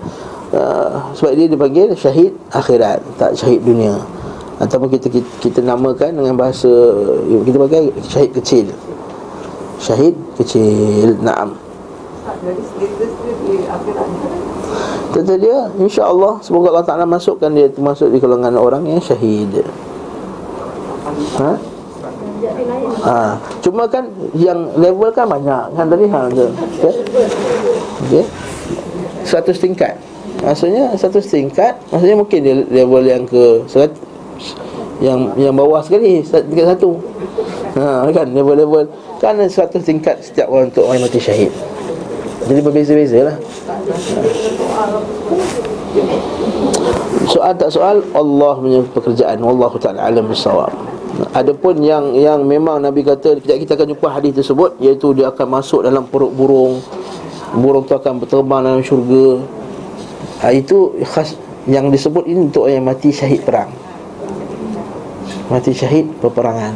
uh, Sebab dia dipanggil Syahid akhirat Tak syahid dunia. Ataupun kita, kita kita namakan Dengan bahasa Kita pakai Syahid kecil. Syahid kecil Naam. Kata dia InsyaAllah Semoga Allah Ta'ala masukkan dia Termasuk di kalangan orang yang syahid. Ha? Ha. Cuma kan Yang level kan banyak Kan tadi ha, okay? okay? Satu tingkat. Maksudnya satu tingkat Maksudnya mungkin dia level yang ke serat, yang yang bawah sekali Tingkat satu. Ha, Kan level-level. Kan satu tingkat setiap orang untuk orang mati syahid. Jadi berbeza-beza lah. Soal tak soal? Allah punya pekerjaan. Wallahu ta'ala alam bisawab Adapun yang yang memang Nabi kata kita, kita akan jumpa hadis tersebut Iaitu dia akan masuk dalam perut burung. Burung tu akan berterbang dalam syurga. Ha, Itu khas yang disebut ini untuk yang mati syahid perang. Mati syahid peperangan.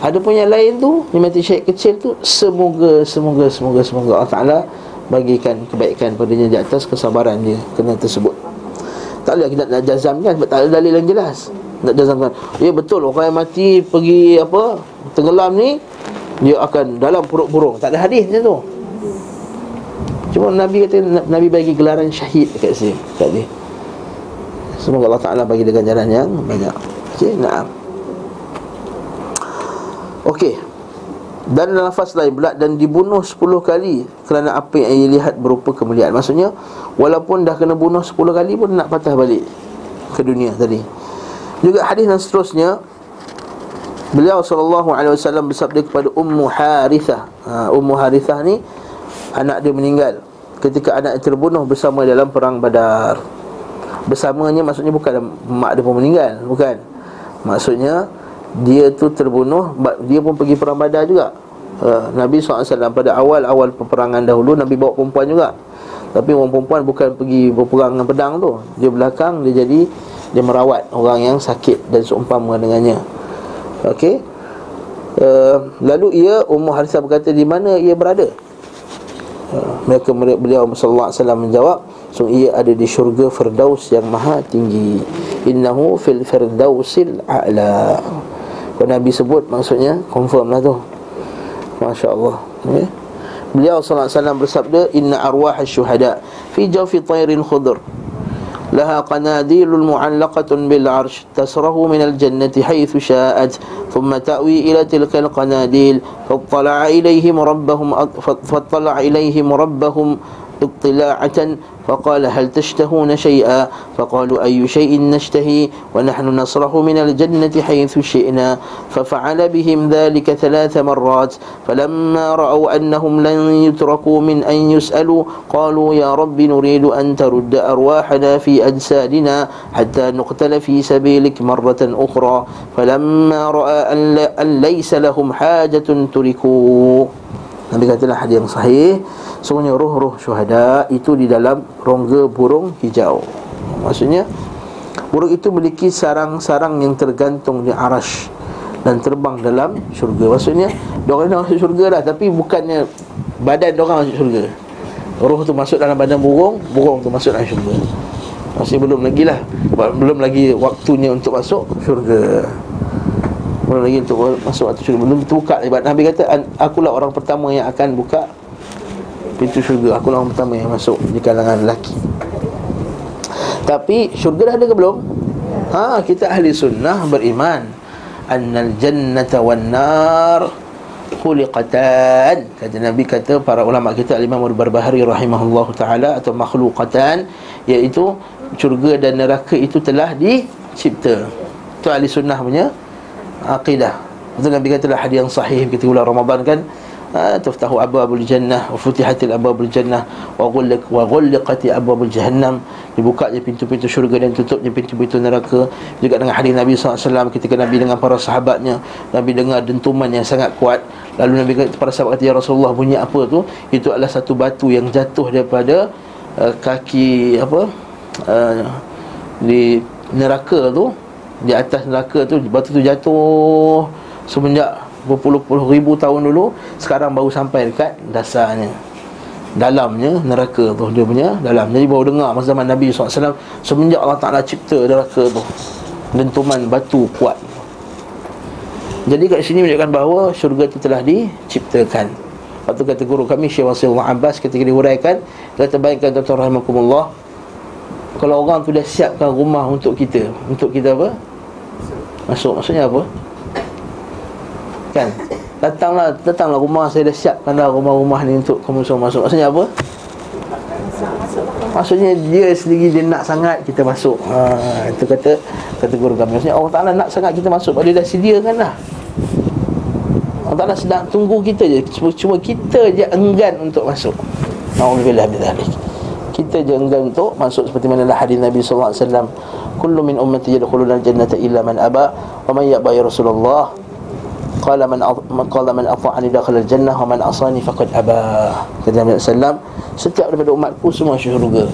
Ada pun yang lain tu Yang mati syahid kecil tu Semoga, semoga, semoga, semoga Allah Ta'ala bagikan kebaikan padanya di atas kesabaran dia kena tersebut. Tak boleh kita nak jazamkan sebab tak ada dalil yang jelas nak jazamkan ya betul orang yang mati pergi apa tenggelam ni dia akan dalam perut burung. Tak ada hadis macam tu. Cuma Nabi kata Nabi bagi gelaran syahid dekat sini kat dia. Semoga Allah Ta'ala bagi dengan jalan yang banyak. Okey naam. Okey. Dan dalam nafas lain pula dan dibunuh 10 kali kerana apa yang ia lihat berupa kemuliaan. Maksudnya walaupun dah kena bunuh 10 kali pun nak patah balik ke dunia tadi juga hadis dan seterusnya beliau sallallahu alaihi wasallam bersabda kepada ummu harithah. Ha, ummu harithah ni anak dia meninggal ketika anak terbunuh bersama dalam perang badar. Bersamanya maksudnya bukan mak dia pun meninggal bukan. Maksudnya dia tu terbunuh dia pun pergi perang badar juga. Uh, Nabi SAW pada awal-awal peperangan dahulu Nabi bawa perempuan juga. Tapi orang perempuan bukan pergi berperang dengan pedang tu. Dia belakang dia jadi Dia merawat orang yang sakit dan seumpama dengannya. Okey? Uh, Lalu ia Ummu Harithah berkata Di mana ia berada? Uh, Mereka beliau Sallallahu Alaihi Wasallam menjawab So ia ada di syurga Firdaus yang maha tinggi. Innahu fil firdausil a'la. Kalau Nabi sebut maksudnya Confirm lah tu. Masya Allah okay. Beliau sallallahu alaihi wasallam bersabda inna arwah syuhada fi jawfi tayrin khudr لها قناديل معلقة بالعرش تسره من الجنة حيث شاءت ثم تأوي إلى تلك القناديل فاطلع إليهم ربهم فاطلع إليهم ربهم اطلاعة فقال هل تشتهون شيئا؟ فقالوا أي شيء نشتهي ونحن نصرح من الجنة حيث شئنا. ففعل بهم ذلك ثلاث مرات. فلما رأوا أنهم لن يتركوا من أن يسألوا قالوا يا رب نريد أن ترد أرواحنا في أجسادنا حتى نقتل في سبيلك مرة أخرى. فلما رأى أن ليس لهم حاجة تركوه Nabi katalah hadis yang sahih Semuanya roh-roh syuhada Itu di dalam rongga burung hijau. Maksudnya Burung itu memiliki sarang-sarang yang tergantung di arash Dan terbang dalam syurga. Maksudnya Diorang dah masuk syurga dah Tapi bukannya Badan diorang masuk syurga. Roh tu masuk dalam badan burung Burung tu masuk dalam syurga. Masih belum lagi lah. Belum lagi waktunya untuk masuk syurga belum lagi untuk masuk atau syurga. Belum terbuka. Lagi Nabi kata Akulah orang pertama yang akan buka Pintu syurga. Akulah orang pertama yang masuk Di kalangan lelaki. Tapi syurga dah ada ke belum? Ha, kita ahli sunnah beriman. Annal jannata wan nar Khuliqatan. Kata Nabi kata Para ulama kita Al-Imam Al-Barbahari Rahimahullah Ta'ala Atau makhlukatan Iaitu Syurga dan neraka itu telah dicipta. Itu ahli sunnah punya aqidah. Betul Nabi kata lah hadis yang sahih ketika bulan Ramadan kan? Ha, tuftahu abwabul jannah wa futihatil abwabul jannah wa ghulliq wa ghulliqati abwabul jahannam. Dibukanya pintu-pintu syurga dan tutupnya pintu-pintu neraka. Juga dengan hadis Nabi SAW ketika Nabi dengan para sahabatnya. Nabi dengar dentuman yang sangat kuat. Lalu Nabi kata para sahabat kata ya Rasulullah bunyi apa tu? Itu adalah satu batu yang jatuh daripada uh, kaki apa uh, di neraka tu di atas neraka tu batu tu jatuh. Semenjak berpuluh-puluh ribu tahun dulu sekarang baru sampai dekat dasarnya. Dalamnya neraka tu dia punya dalam jadi baru dengar masa zaman Nabi SAW semenjak Allah Ta'ala cipta neraka tu dentuman batu kuat. Jadi kat sini menunjukkan bahawa syurga itu telah diciptakan. Waktu kata guru kami Syekh Wasilullah Abbas ketika dihuraikan terbaikkan tuan-tuan rahimakumullah kalau orang tu dah siapkan rumah untuk kita Untuk kita apa? Masuk, maksudnya apa? Kan? Datanglah, datanglah rumah saya dah siapkan dah rumah-rumah ni untuk kamu semua masuk Maksudnya apa? Maksudnya dia sendiri dia nak sangat kita masuk ha, Itu kata kata guru kami Maksudnya Allah Ta'ala nak sangat kita masuk Dia dah sediakan dah Allah Ta'ala sedang tunggu kita je Cuma kita je enggan untuk masuk Alhamdulillah Alhamdulillah kita jangan untuk masuk seperti mana lah hadis Nabi sallallahu alaihi wasallam. Kullu min ummati yadkhuluna al-jannata illa man aba wa man yaba ya Rasulullah. Qala man qala man ata'ani dakhala al-jannah wa man asani faqad aba. Kata Nabi sallam setiap daripada umatku semua syurga.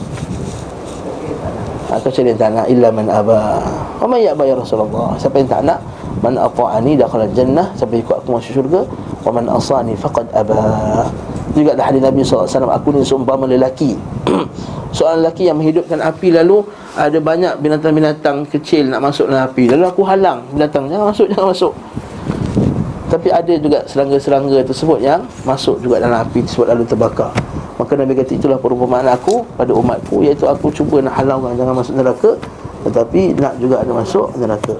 Aku cari tak nak illa man aba. Wa man ya'ba ya Rasulullah. Siapa yang tak nak Man ata'ani dakhala jannah Siapa ikut aku masuk syurga Wa man asani faqad aba juga ada hadis Nabi SAW Aku ni seumpama lelaki. Seorang lelaki yang menghidupkan api lalu Ada banyak binatang-binatang kecil nak masuk dalam api. Lalu aku halang binatang Jangan masuk, jangan masuk. Tapi ada juga serangga-serangga tersebut yang Masuk juga dalam api tersebut lalu terbakar. Maka Nabi kata itulah perumpamaan aku pada umatku Iaitu aku cuba nak halang orang jangan masuk neraka Tetapi nak juga ada masuk neraka.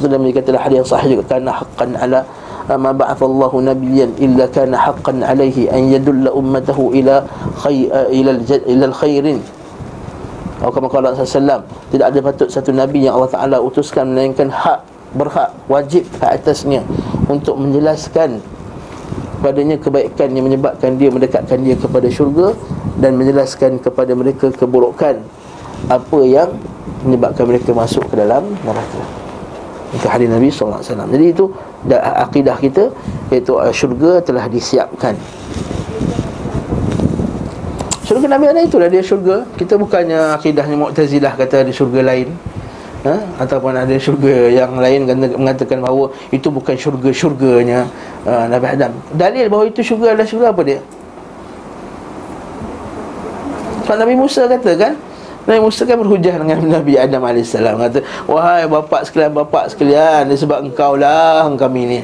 Itu Nabi kata hadis yang sahih juga Karena haqqan ala ma ba'athallahu nabiyyan illa kana haqqan alaihi an yadulla ummatahu ila khay ila ila khairin atau kama qala sallallahu tidak ada patut satu nabi yang Allah Taala utuskan melainkan hak berhak wajib ke atasnya untuk menjelaskan padanya kebaikan yang menyebabkan dia mendekatkan dia kepada syurga dan menjelaskan kepada mereka keburukan apa yang menyebabkan mereka masuk ke dalam neraka. Itu hadis Nabi SAW Jadi itu akidah kita Iaitu uh, syurga telah disiapkan. Syurga Nabi ada itulah dia syurga. Kita bukannya akidahnya Mu'tazilah kata ada syurga lain. Ha? Ataupun ada syurga yang lain mengatakan bahawa Itu bukan syurga-syurganya uh, Nabi Adam. Dalil bahawa itu syurga adalah syurga apa dia? Sebab Nabi Musa kata kan Nabi Musa kan berhujah dengan Nabi Adam AS Kata Wahai bapak sekalian bapak sekalian Sebab engkau lah kami ni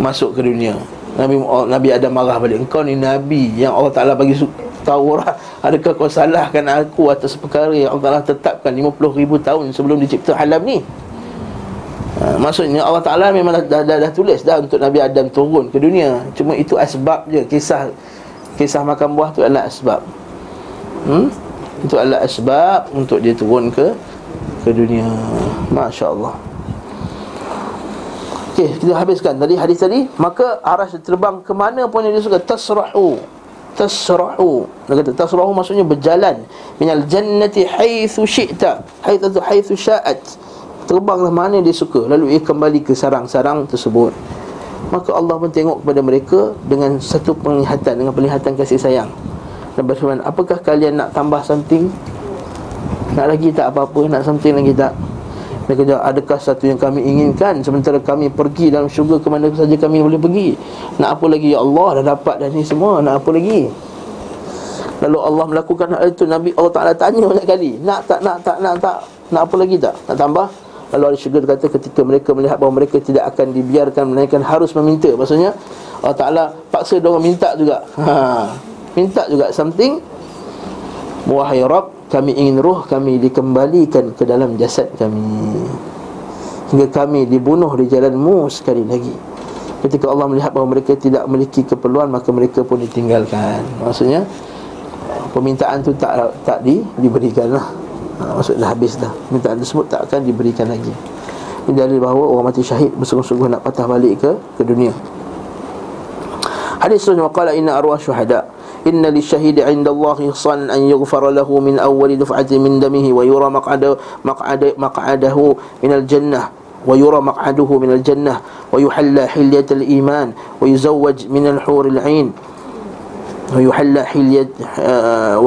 Masuk ke dunia. Nabi Nabi Adam marah balik Engkau ni Nabi yang Allah Ta'ala bagi tahu lah Adakah kau salahkan aku atas perkara yang Allah Ta'ala tetapkan 50 ribu tahun sebelum dicipta alam ni? Ha, Maksudnya Allah Ta'ala memang dah, dah, dah, dah tulis dah untuk Nabi Adam turun ke dunia. Cuma itu asbab je Kisah kisah makan buah tu adalah asbab. Hmm? Itu adalah asbab untuk dia turun ke ke dunia. Masya Allah Okey, kita habiskan. Tadi hadis tadi Maka arah terbang ke mana pun yang dia suka Tasrahu tasrahu dia kata tasrahu maksudnya berjalan. Minal jannati haitsu syi'ta. Haitsu haitsu sya'at. Terbanglah mana dia suka. Lalu ia kembali ke sarang-sarang tersebut. Maka Allah pun tengok kepada mereka dengan satu penglihatan dengan penglihatan kasih sayang dan berfirman apakah kalian nak tambah something? Nak lagi tak apa-apa? Nak something lagi tak? Dia kata, adakah satu yang kami inginkan Sementara kami pergi dalam syurga ke mana saja kami boleh pergi? Nak apa lagi? Ya Allah dah dapat dah ni semua Nak apa lagi? Lalu Allah melakukan hal itu Nabi Allah Ta'ala tanya banyak kali Nak tak, nak tak, nak tak Nak apa lagi tak, nak tambah? Lalu ada syurga kata ketika mereka melihat bahawa mereka tidak akan dibiarkan Melainkan harus meminta. Maksudnya Allah Ta'ala paksa diorang minta juga. Ha, Minta juga something. Wahai Rabb kami ingin roh kami dikembalikan ke dalam jasad kami. Hingga kami dibunuh di jalanmu sekali lagi. Ketika Allah melihat bahawa mereka tidak memiliki keperluan Maka mereka pun ditinggalkan. Maksudnya Permintaan tu tak tak di, diberikan lah ha, Maksudnya habis dah. Permintaan tersebut tak akan diberikan lagi. Ini dalil bahawa orang mati syahid Bersungguh-sungguh nak patah balik ke ke dunia. Hadis selanjutnya Waqala inna arwah syuhada' إن للشهيد عند الله إحصانا أن يغفر له من أول دفعة من دمه ويرى مقعده, مقعد مقعده من الجنة ويرى مقعده من الجنة ويحلى حلية الإيمان ويزوج من الحور العين. ويحلى حلية آه،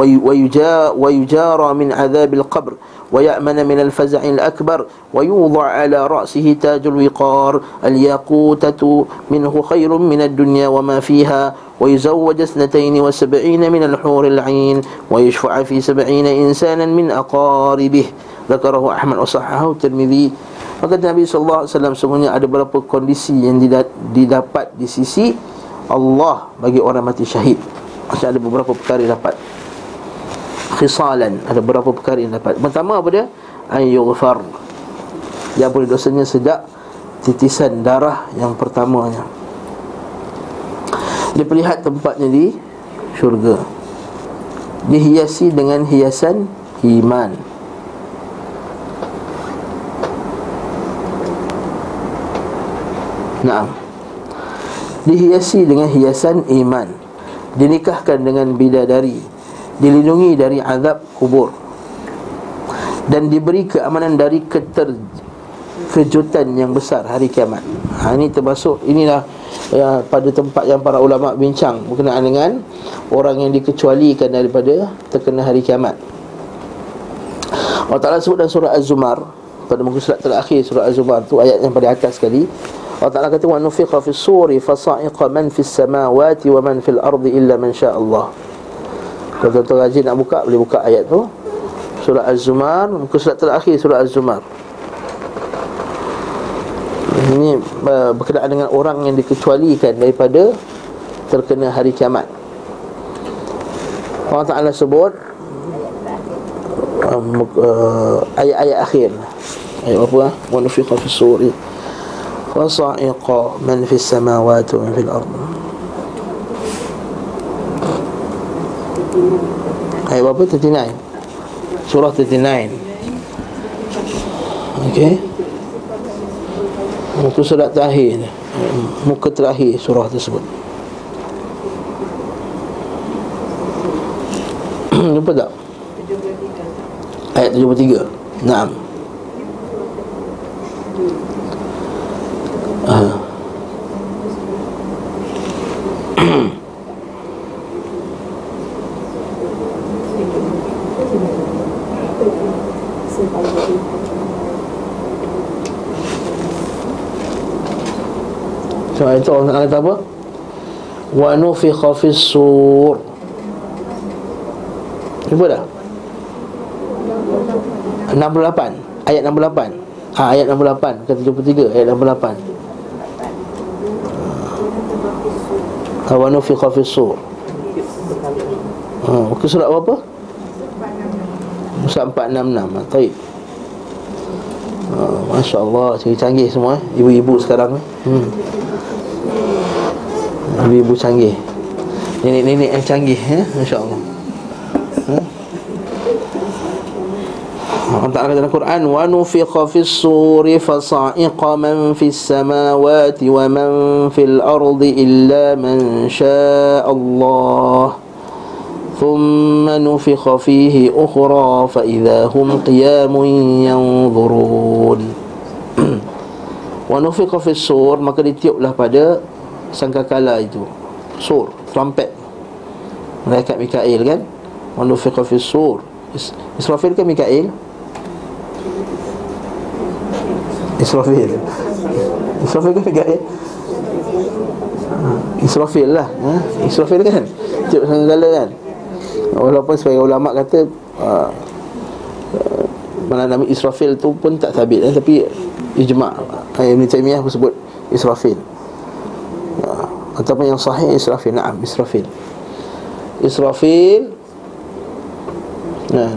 ويجارى من عذاب القبر ويأمن من الفزع الأكبر ويوضع على رأسه تاج الوقار. الياقوتة منه خير من الدنيا وما فيها ويزوج اثنتين وسبعين من الحور العين ويشفع في سبعين إنسانا من أقاربه. ذكره أحمد وصححه الترمذي. Maka Nabi SAW sebenarnya ada beberapa kondisi yang didapat di sisi Allah bagi orang mati syahid. Maksudnya ada beberapa perkara yang dapat Khisalan Ada beberapa perkara yang dapat. Pertama apa dia? An yughfar. Yang boleh dosanya sejak Titisan darah yang pertamanya. Dia perlihat tempatnya di syurga. Dihiasi dengan hiasan iman. Naam. Dihiasi dengan hiasan iman Dinikahkan dengan bidadari Dilindungi dari azab kubur Dan diberi keamanan dari keter kejutan yang besar hari kiamat ha, Ini termasuk, inilah ya, pada tempat yang para ulama bincang berkenaan dengan orang yang dikecualikan daripada terkena hari kiamat. Allah Ta'ala sebut dalam surah Az-Zumar pada muka surat terakhir surah Az-Zumar tu ayat yang pada atas sekali Allah Ta'ala kata wa nufiqa fi suri fasa'iqa man fi samawati wa man fil ardi illa man sya Allah kalau tuan-tuan rajin nak buka boleh buka ayat tu surah Az-Zumar muka surat terakhir surah Az-Zumar ini uh, berkenaan dengan orang yang dikecualikan daripada terkena hari kiamat. Allah Taala sebut um, uh, ayat-ayat akhir. Ayat apa? Wa nufiqa fi suri man fi samawati wa man fil ard. Ayat apa? 39. Surah 39. Okay Muka surat terakhir Muka terakhir surah tersebut Lupa tak? Ayat 73 Naam So Sebab itu Allah kata apa? Wa nufiqa fi sur Jumpa dah? 68 Ayat 68 ha, Ayat 68 Kata 73 Ayat 68 wa nufikha fis sur. Ha, muka surat berapa? Surat 466. Baik. Ha, Masya Allah Canggih-canggih semua eh. Ibu-ibu sekarang eh. hmm. Ibu-ibu canggih Nenek-nenek yang canggih eh? Masya Allah ha? Allah Ta'ala kata dalam Quran Wa nufiqa fis suri fasa'iqa man fis samawati wa man fil ardi illa man sya'allah ثم نفخ فيه أخرى فإذا هم قيام ينظرون ونفخ في السور maka ditiuplah pada sangkakala itu sur trumpet malaikat Mikail kan ونفخ في السور Israfil kan Mikail Israfil. Israfil kan Mikail Israfil lah ha? Israfil kan? Tiup sangkakala kan? Walaupun sebagai ulama kata uh, Mana nama Israfil tu pun tak sabit eh? Tapi Ijma' Ibn Taymiyah pun sebut Israfil. Uh, Ataupun yang sahih Israfil. Naam Israfil. Israfil. Nah,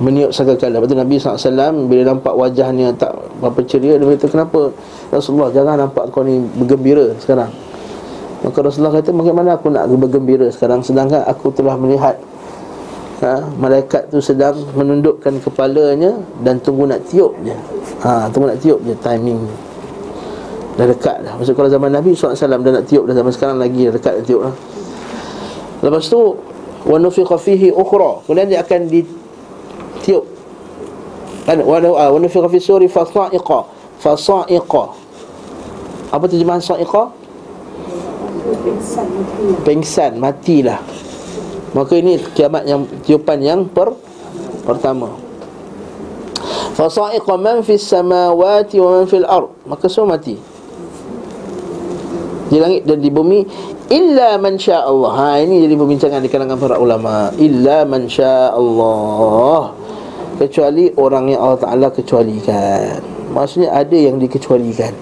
meniup sangkakala Lepas tu Nabi SAW Bila nampak wajahnya tak berapa ceria Dia kata kenapa Rasulullah jangan nampak kau ni bergembira sekarang. Maka Rasulullah kata bagaimana aku nak bergembira sekarang? Sedangkan aku telah melihat ha, Malaikat tu sedang menundukkan kepalanya Dan tunggu nak tiup je. Ha, Tunggu nak tiup je timing. Dah dekat dah. Maksud kalau zaman Nabi SAW dah nak tiup Dah zaman sekarang lagi dah dekat nak tiup lah Lepas tu Wa nufiqa fihi ukhra. Kemudian dia akan ditiup kan? Wa wa nufiqa fi suri fasa'iqa fasa'iqa apa terjemahan sa'iqa? Pengsan matilah. Maka ini kiamat yang tiupan yang per pertama. Fasa'iqa man fis samawati wa man fil ard. Maka semua mati. Di langit dan di bumi illa man sya Allah. Ha ini jadi perbincangan di kalangan para ulama. Illa man sya Allah kecuali orang yang Allah Taala kecualikan maksudnya ada yang dikecualikan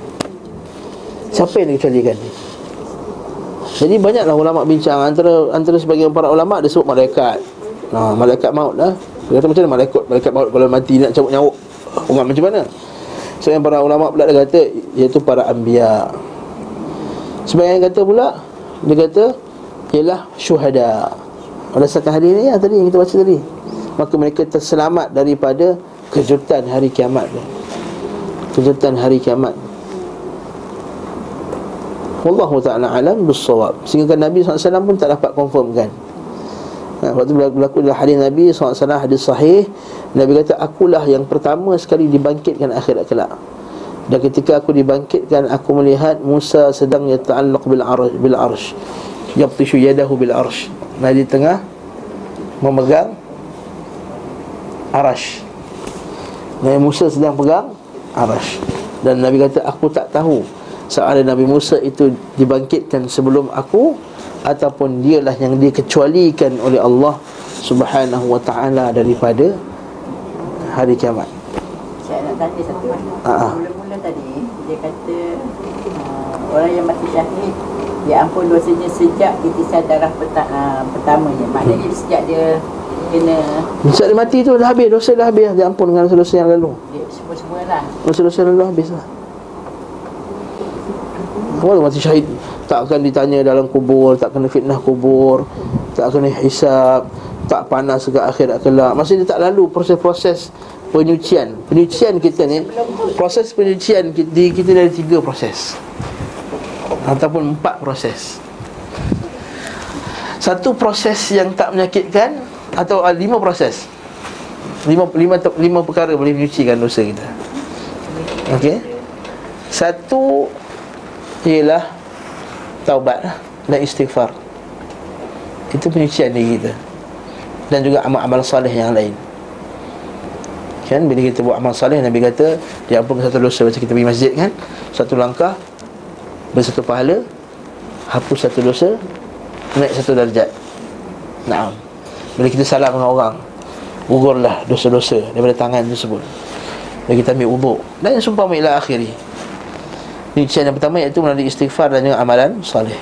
siapa yang dikecualikan ni jadi banyaklah ulama bincang antara antara sebagian para ulama dia sebut malaikat. Ha, malaikat maut lah. Dia kata macam mana malaikat malaikat maut kalau mati nak cabut nyawa. Umat macam mana? Sebagian para ulama pula dia kata iaitu para anbiya. Sebagian kata pula dia kata ialah syuhada. Berdasarkan hadis ni yang tadi yang kita baca tadi. Maka mereka terselamat daripada kejutan hari kiamat. Kejutan hari kiamat. Wallahu ta'ala alam bisawab Sehingga Nabi SAW pun tak dapat confirmkan. Ha, Waktu berlaku dalam hadis Nabi SAW hadis sahih. Nabi kata akulah yang pertama sekali dibangkitkan akhirat kelak. Dan ketika aku dibangkitkan Aku melihat Musa sedang arsh, bil arsh. Yabtishu yadahu bil arsh. Nabi tengah Memegang Arash. Nabi Musa sedang pegang Arash. Dan Nabi kata aku tak tahu Seorang Nabi Musa itu dibangkitkan sebelum aku Ataupun dialah yang dikecualikan oleh Allah Subhanahu wa ta'ala daripada hari kiamat. Saya nak tanya satu Ah, ah. Mula-mula tadi Dia kata uh, Orang yang mati syahid Dia ampun dosanya sejak titisan darah peta, uh, pertamanya Maknanya sejak dia kena. Sejak dia mati tu dah habis Dosa dah habis. Dia ampun dengan dosa yang lalu. Dia semua-semua lah Dosa-dosa yang lalu habis lah Kalau mati syahid. Tak akan ditanya dalam kubur Tak kena fitnah kubur Tak kena hisap Tak panas ke akhirat kelak. Maksudnya dia tak lalu proses-proses penyucian. Penyucian kita ni Proses penyucian kita, di kita ada tiga proses. Ataupun empat proses. Satu proses yang tak menyakitkan Atau uh, lima proses. Lima, lima, lima perkara boleh menyucikan dosa kita. Okey? Satu Ialah Taubat lah Dan istighfar. Itu penyucian diri kita. Dan juga amal-amal salih yang lain. Kan bila kita buat amal salih Nabi kata Dia ampun satu dosa Macam kita pergi masjid kan? Satu langkah Beri satu pahala Hapus satu dosa Naik satu darjat. Naam Bila kita salam dengan orang Gugurlah dosa-dosa Daripada tangan tersebut Bila kita ambil uduk Dan sumpah ila akhiri Rincian yang pertama iaitu melalui istighfar dan juga amalan salih.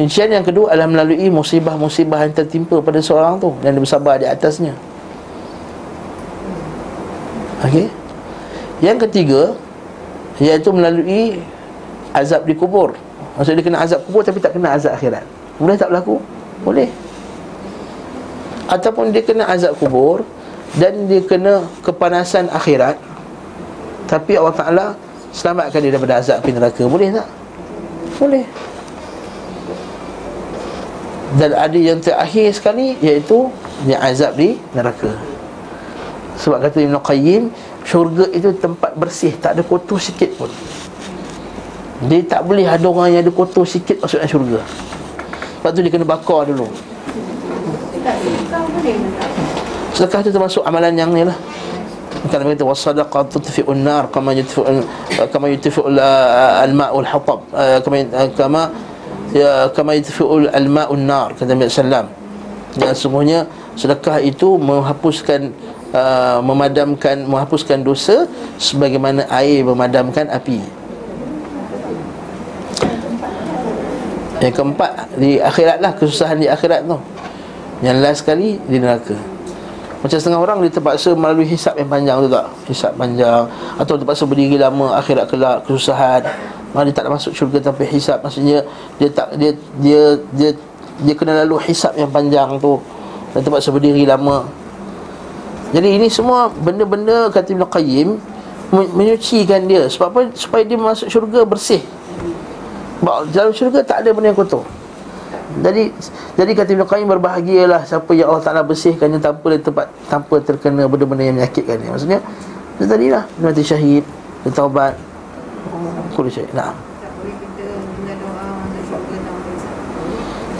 Rincian yang kedua adalah melalui musibah-musibah yang tertimpa pada seorang tu dan bersabar di atasnya. Okey. Yang ketiga iaitu melalui azab di kubur. Maksudnya dia kena azab kubur tapi tak kena azab akhirat. Boleh tak berlaku? Boleh. Ataupun dia kena azab kubur dan dia kena kepanasan akhirat. Tapi Allah Taala Selamatkan dia daripada azab api neraka. Boleh tak? Boleh. Dan ada yang terakhir sekali Iaitu Yang azab di neraka. Sebab kata Ibn Qayyim Syurga itu tempat bersih Tak ada kotor sikit pun. Dia tak boleh ada orang yang ada kotor sikit Masuk dalam syurga. Sebab tu dia kena bakar dulu Sedekah itu termasuk amalan yang ni lah Bukan Nabi kata wasadaqah tutfi'un nar kama yutfi'u kama yutfi'u al-ma'u al-hatab kama kama ya kama yutfi'u al-ma'u nar kata Nabi sallam. Dan sungguhnya sedekah itu menghapuskan uh, memadamkan menghapuskan dosa sebagaimana air memadamkan api. Yang keempat di akhirat lah kesusahan di akhirat tu. Yang last sekali di neraka. Macam setengah orang dia terpaksa melalui hisap yang panjang tu tak? Hisap panjang. Atau terpaksa berdiri lama akhirat kelak kesusahan. Malah dia tak masuk syurga tanpa hisap. Maksudnya dia tak dia dia dia dia kena lalu hisap yang panjang tu. Dan terpaksa berdiri lama. Jadi ini semua benda-benda kata Ibn Qayyim Menyucikan dia. Sebab apa? Supaya dia masuk syurga bersih. Dalam syurga tak ada benda yang kotor jadi jadi kata Ibn Qayyim berbahagialah siapa yang Allah Taala bersihkannya tanpa dia tempat tanpa terkena benda-benda yang menyakitkan dia. Maksudnya dia tadilah mati syahid, dia taubat. Kulit syahid. Nah.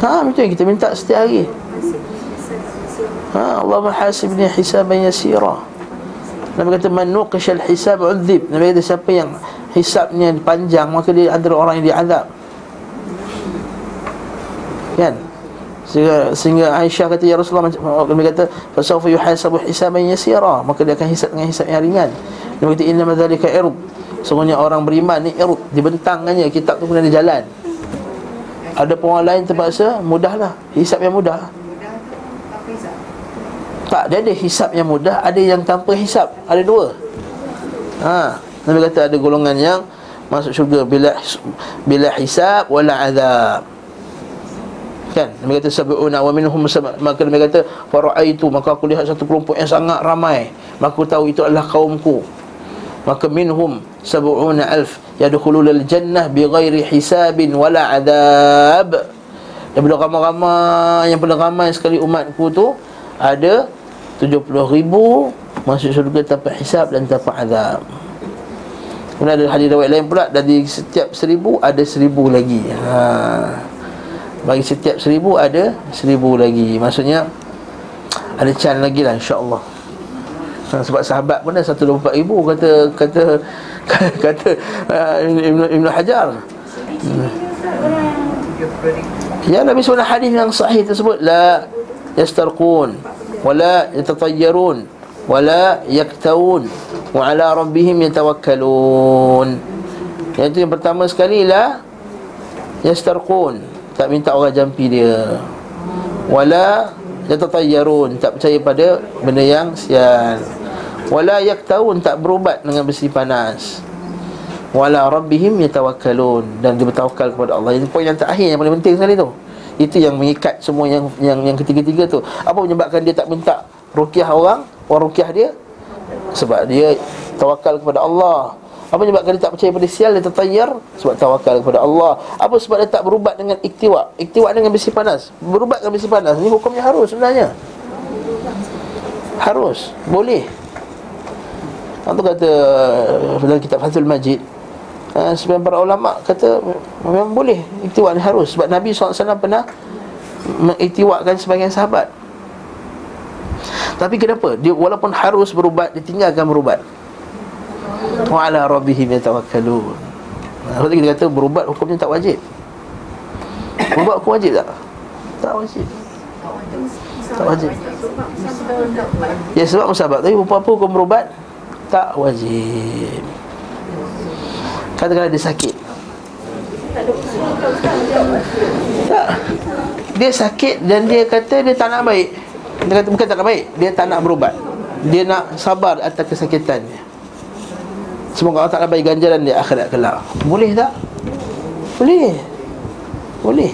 Ha, itu yang kita minta setiap hari. Ha, Allah menghasibni hisaban yasira. Nabi kata man nuqisha al-hisab udzib. Nabi kata siapa yang hisabnya panjang maka dia antara orang yang diazab kan? Sehingga, sehingga Aisyah kata ya Rasulullah kami kata fasawfa yuhasabu hisaban yasira. Maka dia akan hisab dengan hisab yang ringan. Dia kata inna madzalika ird semuanya orang beriman ni ird dibentangkannya kitab tu kena jalan. Ada orang lain terpaksa mudahlah. Hisab yang mudah. Tak dia ada hisab yang mudah ada yang tanpa hisab ada dua. Ha Nabi kata ada golongan yang masuk syurga bila bila hisab wala azab kan? Nabi kata sab'una wa minhum maka Nabi kata faraitu maka aku lihat satu kelompok yang sangat ramai. Maka aku tahu itu adalah kaumku. Maka minhum sab'una alf yadkhulul jannah bighairi hisabin wala adab daripada ramai-ramai yang paling ramai sekali umatku tu ada 70 ribu masuk syurga tanpa hisab dan tanpa azab Kemudian ada hadis riwayat lain pula Dari setiap seribu ada seribu lagi. Haa bagi setiap seribu ada seribu lagi. Maksudnya Ada can lagi lah insyaAllah. Sebab sahabat pun dah satu dua empat ribu Kata Kata Kata uh, Ibn, Ibn Hajar. Hmm. Ya Nabi SWT hadis yang sahih tersebut La Yastarqun Wala yatatayyarun Wala yaktawun Wa ala rabbihim yatawakkalun. Yang itu yang pertama sekali La Yastarqun tak minta orang jampi dia. Wala yatatayyarun tak percaya pada benda yang sial. Wala yaktawun tak berubat dengan besi panas. Wala rabbihim yatawakkalun dan dia bertawakal kepada Allah. Ini poin yang terakhir yang paling penting sekali tu. Itu yang mengikat semua yang yang yang ketiga-tiga tu. Apa menyebabkan dia tak minta ruqyah orang? Orang ruqyah dia? Sebab dia tawakal kepada Allah apa menyebabkan dia tak percaya pada sial Dia tertayar? Sebab tawakal kepada Allah. Apa sebab dia tak berubat dengan iktiwa Iktiwa dengan besi panas. Berubat dengan besi panas Ini hukumnya harus sebenarnya. Harus. Boleh. Itu kata Dalam kitab Fathul Majid uh, Sebenarnya para ulama kata Memang boleh Iktiwa ni harus. Sebab Nabi SAW pernah Mengiktiwakan sebagian sahabat. Tapi kenapa? Dia walaupun harus berubat Dia tinggalkan berubat wa ala rabbihim yatawakkalun. Kalau kita kata berubat hukumnya tak wajib. Berubat hukum wajib tak? Tak wajib. Tak wajib. Ya sebab musabab Tapi apa-apa hukum berubat Tak wajib. Katakanlah dia sakit. Tak. Dia sakit dan dia kata dia tak nak baik. Dia kata bukan tak nak baik Dia tak nak berubat. Dia nak sabar atas kesakitannya Semoga Allah Ta'ala bagi ganjaran di akhirat kelak Boleh tak? Boleh Boleh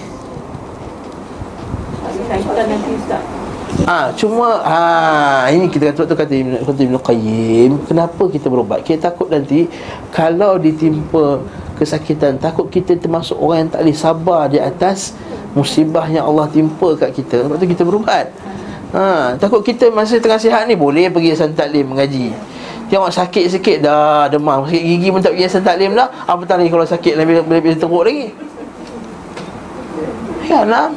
Ah, ha, cuma ha ini kita kata tu kata Ibn, kata Ibn Qayyim, kenapa kita berubat? Kita takut nanti kalau ditimpa kesakitan, takut kita termasuk orang yang tak boleh sabar di atas musibah yang Allah timpa kat kita. Sebab tu kita berubat. Ha, takut kita masa tengah sihat ni boleh pergi yayasan taklim mengaji. Tengok sakit sikit dah demam, sakit gigi pun tak pergi yayasan taklim dah. Apa lagi kalau sakit? Lebih lebih teruk lagi. Ya, nah.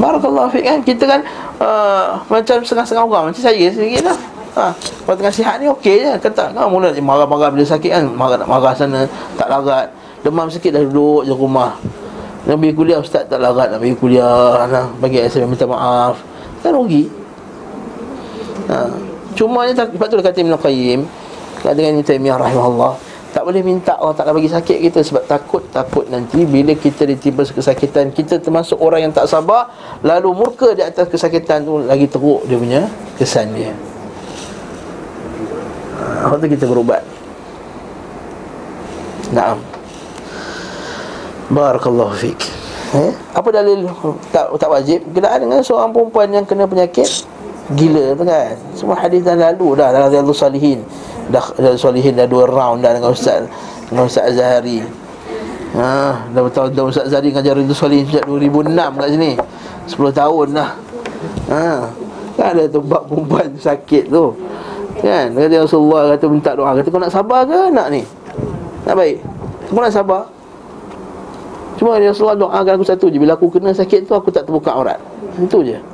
Barakallahu fiik kan? Kita kan uh, macam setengah-setengah orang. Macam saya sendiri lah. Ha, kalau tengah sihat ni okey je. Kata kan mula marah-marah bila sakit kan? Marah nak marah sana tak larat. Demam sikit dah duduk je rumah. Nak pergi kuliah ustaz tak larat nak pergi kuliah. Nah, bagi saya minta maaf. Kan rugi. Ha, cuma ni tak, sebab tu dia kata Ibn Qayyim dengan Ibn Taymiyah rahimahullah tak boleh minta Allah tak bagi sakit kita sebab takut takut nanti bila kita ditimpa kesakitan kita termasuk orang yang tak sabar lalu murka di atas kesakitan tu lagi teruk dia punya kesan dia. Ha, waktu kita berubat. Naam. Barakallahu fik. Eh? Apa dalil tak tak wajib? Kenaan dengan seorang perempuan yang kena penyakit gila tu kan. Semua hadis dah lalu dah dalam Riyadhus Salihin. Dah, dah solihin dah dua round dah dengan Ustaz dengan Ustaz Azhari ha, dah bertahun dah Ustaz Azhari ngajar itu solihin sejak 2006 kat sini. 10 tahun dah. Ha, kan ada tu bab perempuan sakit tu. Kan? Kata Rasulullah kata minta doa. Kata kau nak sabar ke nak ni? Nak baik. Kau nak sabar. Cuma Rasulullah doakan aku satu je. Bila aku kena sakit tu aku tak terbuka aurat. Itu je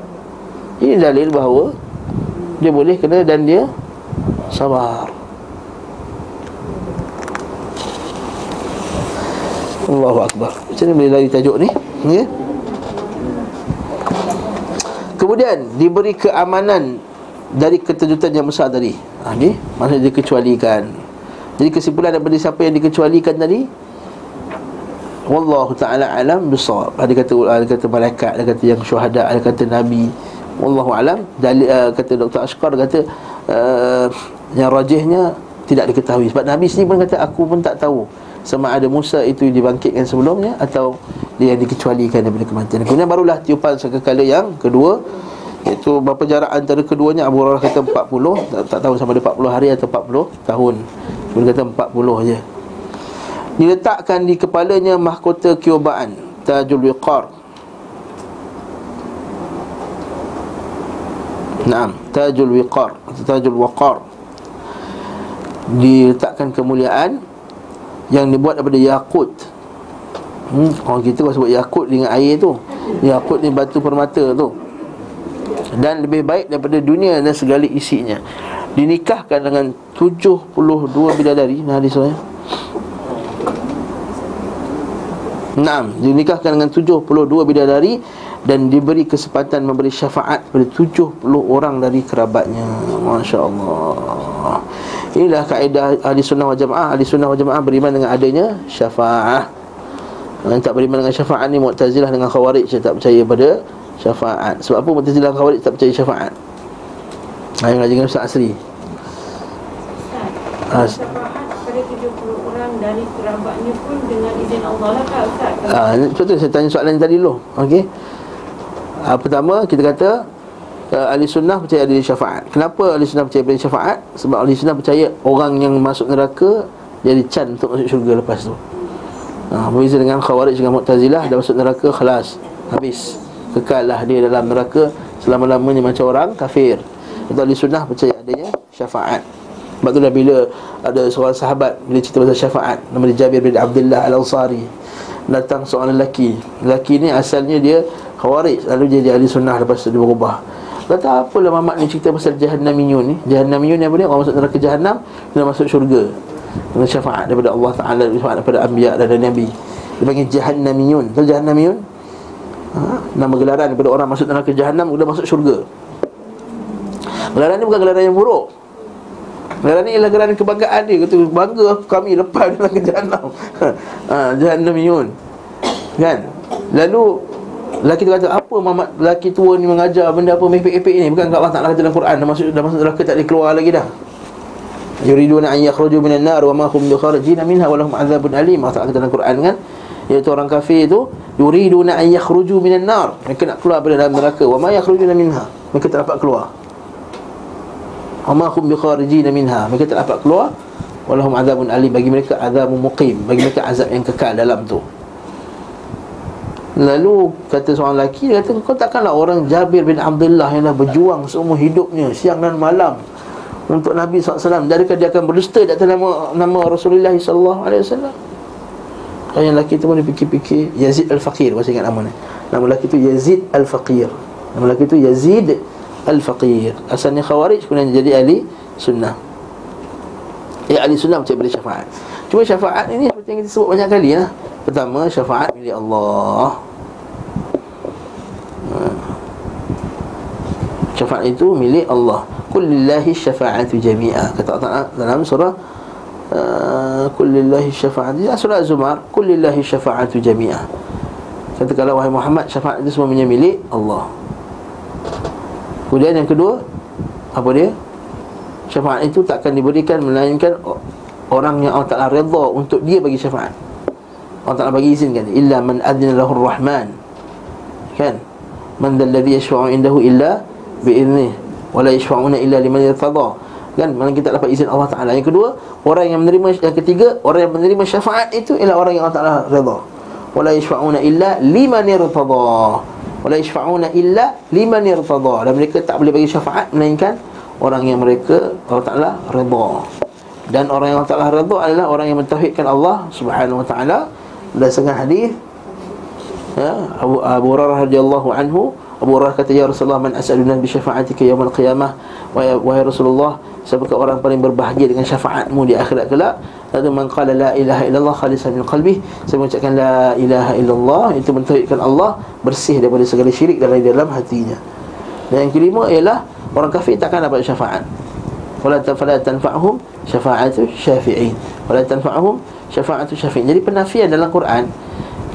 Ini dalil bahawa Dia boleh kena dan dia Sabar. Allahu Akbar. Macam mana boleh lari tajuk ni? Ya? Kemudian Diberi keamanan Dari keterjutan yang besar tadi. Ha, ni, Maksudnya dikecualikan. Jadi kesimpulan daripada siapa yang dikecualikan tadi? Wallahu ta'ala alam besar Ada kata ada kata malaikat Ada kata yang syuhada Ada kata nabi Wallahu alam Dalil, uh, Kata Dr. Ashkar Kata uh, Yang rajihnya Tidak diketahui Sebab Nabi sendiri pun kata Aku pun tak tahu sama ada Musa itu dibangkitkan sebelumnya atau dia yang dikecualikan daripada kematian. Kemudian barulah tiupan sekali yang kedua iaitu berapa jarak antara keduanya Abu Hurairah kata 40 tak, tak tahu sama ada 40 hari atau 40 tahun. Dia kata 40 je. Diletakkan di kepalanya mahkota kiobaan Tajul Wiqar. Naam, Tajul Wiqar. Tajul Waqar. Diletakkan kemuliaan yang dibuat daripada yakut. Hmm, Orang kita kalau sebut yakut dengan air tu Yakut ni batu permata tu. Dan lebih baik daripada dunia dan segala isinya. Dinikahkan dengan 72 bidadari. Nah hadis saya Enam Dinikahkan dengan 72 bidadari Dan diberi kesempatan memberi syafaat Kepada 70 orang dari kerabatnya. Masya Allah Inilah kaedah ahli sunnah wal jamaah. Ahli sunnah wal jamaah beriman dengan adanya syafaat. Yang tak beriman dengan syafaat ni Mu'tazilah dengan khawarij Yang tak percaya pada syafaat. Sebab apa Mu'tazilah dan khawarij tak percaya syafaat? Ha, yang dengan Ustaz Asri. Ha, dari kerabatnya pun dengan izin Allah lah Kak Ustaz? Ah, betul. Saya tanya soalan tadi dulu. Okey. Ha, pertama kita kata uh, ahli sunnah percaya ada syafaat. Kenapa ahli sunnah percaya ada syafaat? Sebab ahli sunnah percaya orang yang masuk neraka jadi can untuk masuk syurga lepas tu. Ha, berbeza dengan khawarij dengan mu'tazilah dah masuk neraka khalas habis kekallah dia dalam neraka selama-lamanya macam orang kafir itu ahli sunnah percaya adanya syafaat sebab dah bila ada seorang sahabat bila cerita pasal syafaat nama dia Jabir bin Abdullah Al-Ansari datang seorang lelaki. Lelaki ni asalnya dia khawarij lalu jadi ahli sunnah lepas tu dia berubah. Kata apalah mamak ni cerita pasal Jahannamiyun ni? Jahannamiyun ni apa dia? Orang masuk neraka Jahannam Dia masuk syurga. Dengan syafaat daripada Allah Ta'ala Syafaat daripada Ambiya dan Nabi. Dia panggil Jahannamiyun Tahu Jahannamiyun? Ha? Nama gelaran daripada orang masuk neraka Jahannam Dia masuk syurga. Gelaran ni bukan gelaran yang buruk Ni ialah gelaran kebanggaan dia. Kata bangga kami lepas dalam ke Jahannam. Ha, Jahannamiyun Kan? Lalu Lelaki tu kata apa mamat lelaki tua ni mengajar benda apa mepek-mepek ni? Bukan Allah Ta'ala kata dalam Quran. Dah masuk, dah masuk neraka tak boleh keluar lagi dah. Yuriduna an yakhruju minan nar wa ma hum bikharijin minha wa lahum adzabun alim. Allah Ta'ala kata dalam Quran kan? Iaitu orang kafir tu Yuriduna an yakhruju minan nar. Mereka nak keluar daripada dalam neraka. Wa ma yakhrujuna minha. Mereka tak dapat keluar Wa ma hum bikharijin minha. Mereka tak dapat keluar. Wa lahum adzabun alim. Bagi mereka azabun muqim. Bagi mereka azab yang kekal dalam tu. Lalu kata seorang lelaki Dia kata kau takkanlah orang Jabir bin Abdullah Yang dah berjuang seumur hidupnya Siang dan malam Untuk Nabi SAW Adakah dia akan berdusta di atas nama, nama Rasulullah SAW Kalau yang lelaki tu pun dia fikir-fikir Yazid Al-Faqir. Masih ingat nama ni Nama lelaki tu Yazid Al-Faqir. Nama lelaki tu Yazid Al-Faqir Asalnya Khawarij Kemudian jadi ahli sunnah. Ya ahli sunnah macam beri syafaat. Cuma syafaat ini seperti yang kita sebut banyak kali lah. Pertama syafaat milik Allah. Ha. Syafaat itu milik Allah. Kullillahi syafa'atu jami'a. Kata Allah dalam surah uh, Kullillahi syafa'atu Surah Az-Zumar Kullillahi syafa'atu jami'a. Kata kalau wahai Muhammad Syafaat itu semuanya milik Allah Kemudian yang kedua Apa dia? Syafaat itu takkan diberikan Melainkan orang yang Allah Ta'ala redha Untuk dia bagi syafaat. Allah Ta'ala bagi izin kan Illa man adina lahur rahman Kan? Man dalladhi yashfa'u indahu illa Bi'idnih Wala yashfa'una illa liman yirtada Kan? Mana kita dapat izin Allah Ta'ala. Yang kedua Orang yang menerima Yang ketiga Orang yang menerima syafaat itu Ialah orang yang Allah Ta'ala redha. Wala yashfa'una illa liman yirtada Wala yashfa'una illa liman yirtada Dan mereka tak boleh bagi syafaat Melainkan Orang yang mereka Allah Ta'ala redha dan orang yang Allah Ta'ala redha adalah orang yang mentauhidkan Allah Subhanahu Wa Ta'ala. Berdasarkan hadis ya Abu Abu Hurairah radhiyallahu anhu Abu Hurairah kata ya Rasulullah man as'aluna bi syafa'atika yaumil qiyamah? Wa ya, wa ya Rasulullah siapakah orang paling berbahagia dengan syafaatmu di akhirat kelak lalu man qala la ilaha illallah khalisan min qalbi. Saya mengucapkan la ilaha illallah itu mentauhidkan Allah bersih daripada segala syirik dalam dalam hatinya. Dan yang kelima ialah orang kafir takkan dapat syafaat. Fala tanfa'hum syafa'atu syafi'in. Wala tanfa'hum syafa'atu syafi'in. Jadi penafian dalam Quran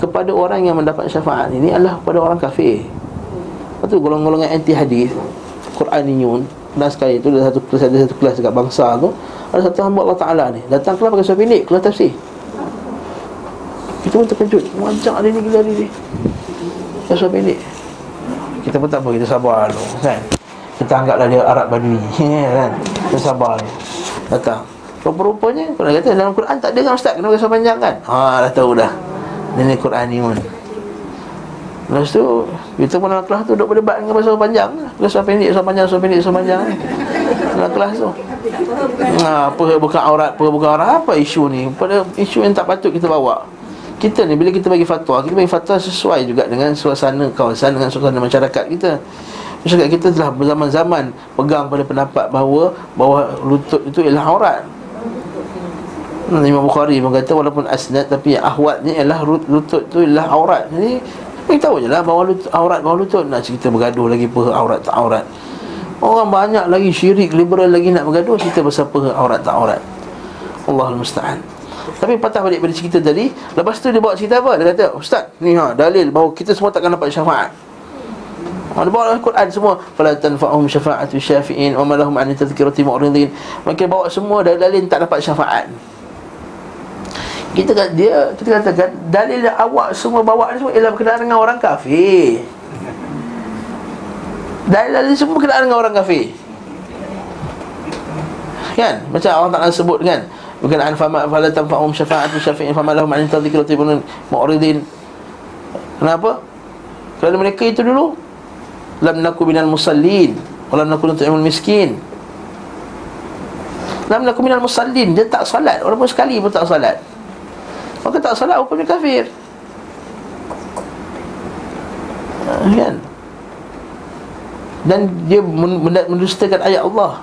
kepada orang yang mendapat syafaat ini adalah kepada orang kafir. Lepas tu golongan-golongan anti hadis Quraniyun dan sekali itu ada satu kelas ada satu kelas dekat bangsa tu ada satu hamba Allah Taala ni datang kelas pakai suami pendek kelas tafsir. Kita pun terkejut. Macam ada ni gila ni. Kelas suami pendek. Kita pun tak apa kita sabar dulu kan. Kita anggaplah dia Arab Badui kan. Kita sabar ni. Datang. Rupa-rupanya Kalau kata dalam Quran tak ada kan Ustaz Kena bahasa panjang kan Haa dah tahu dah Ini Quran ni pun Lepas tu Kita pun dalam kelas tu Duduk berdebat dengan bahasa panjang. Bahasa pendek, bahasa panjang, bahasa pendek, bahasa panjang. Dalam kelas tu. Haa Apa buka aurat Apa buka aurat Apa isu ni? Pada isu yang tak patut kita bawa. Kita ni bila kita bagi fatwa Kita bagi fatwa sesuai juga dengan suasana kawasan Dengan suasana masyarakat kita. Masyarakat kita telah berzaman-zaman Pegang pada pendapat bahawa Bahawa lutut itu ialah aurat. Imam Bukhari kata walaupun asnad tapi ahwatnya ialah lutut tu ialah aurat. Jadi kita tahu je lah bahawa lutut, aurat bahawa lutut nak cerita bergaduh lagi apa aurat tak aurat. Orang banyak lagi syirik liberal lagi nak bergaduh cerita pasal apa aurat tak aurat. Allahul musta'an. Tapi patah balik pada cerita tadi Lepas tu dia bawa cerita apa? Dia kata Ustaz ni ha, dalil bahawa kita semua takkan dapat syafaat Ha, dia bawa Al-Quran semua Fala tanfa'hum syafa'atu syafi'in Wa malahum an tadhkirati mu'ridin Maka bawa semua dalil tak dapat syafaat kita kata dia kita katakan dalil awak semua bawa ni semua ialah berkenaan dengan orang kafir. Dalil-dalil semua berkenaan dengan orang kafir. Kan? Macam Allah Taala sebut kan berkenaan fama fala tanfa'um syafa'atu syafi'in fama lahum 'an tadhkirati mu'ridin. Kenapa? Kerana mereka itu dulu lam naku minal musallin wa lam naku nut'imul miskin. Lam naku minal musallin, dia tak salat, walaupun sekali pun tak salat. Maka tak salat hukumnya kafir. Ha, Kan? Dan dia mendustakan ayat Allah.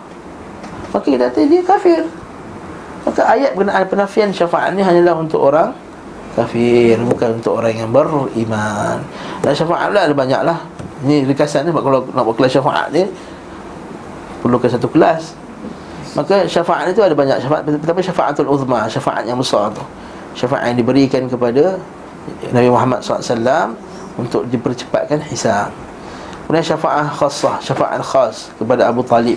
Maka kita kata dia kafir. Maka ayat berkenaan penafian syafaat ni hanyalah untuk orang kafir Bukan untuk orang yang beriman. Dan syafaat lah ada banyak lah Ini rekasan ni kalau nak buat kelas syafaat ni Perlukan satu kelas. Maka syafaat itu ada banyak syafaat. Tapi syafaatul uzma, syafaat yang besar tu Syafaat yang diberikan kepada Nabi Muhammad SAW Untuk dipercepatkan hisab. Kemudian syafaat khasah, syafaat khas kepada Abu Talib.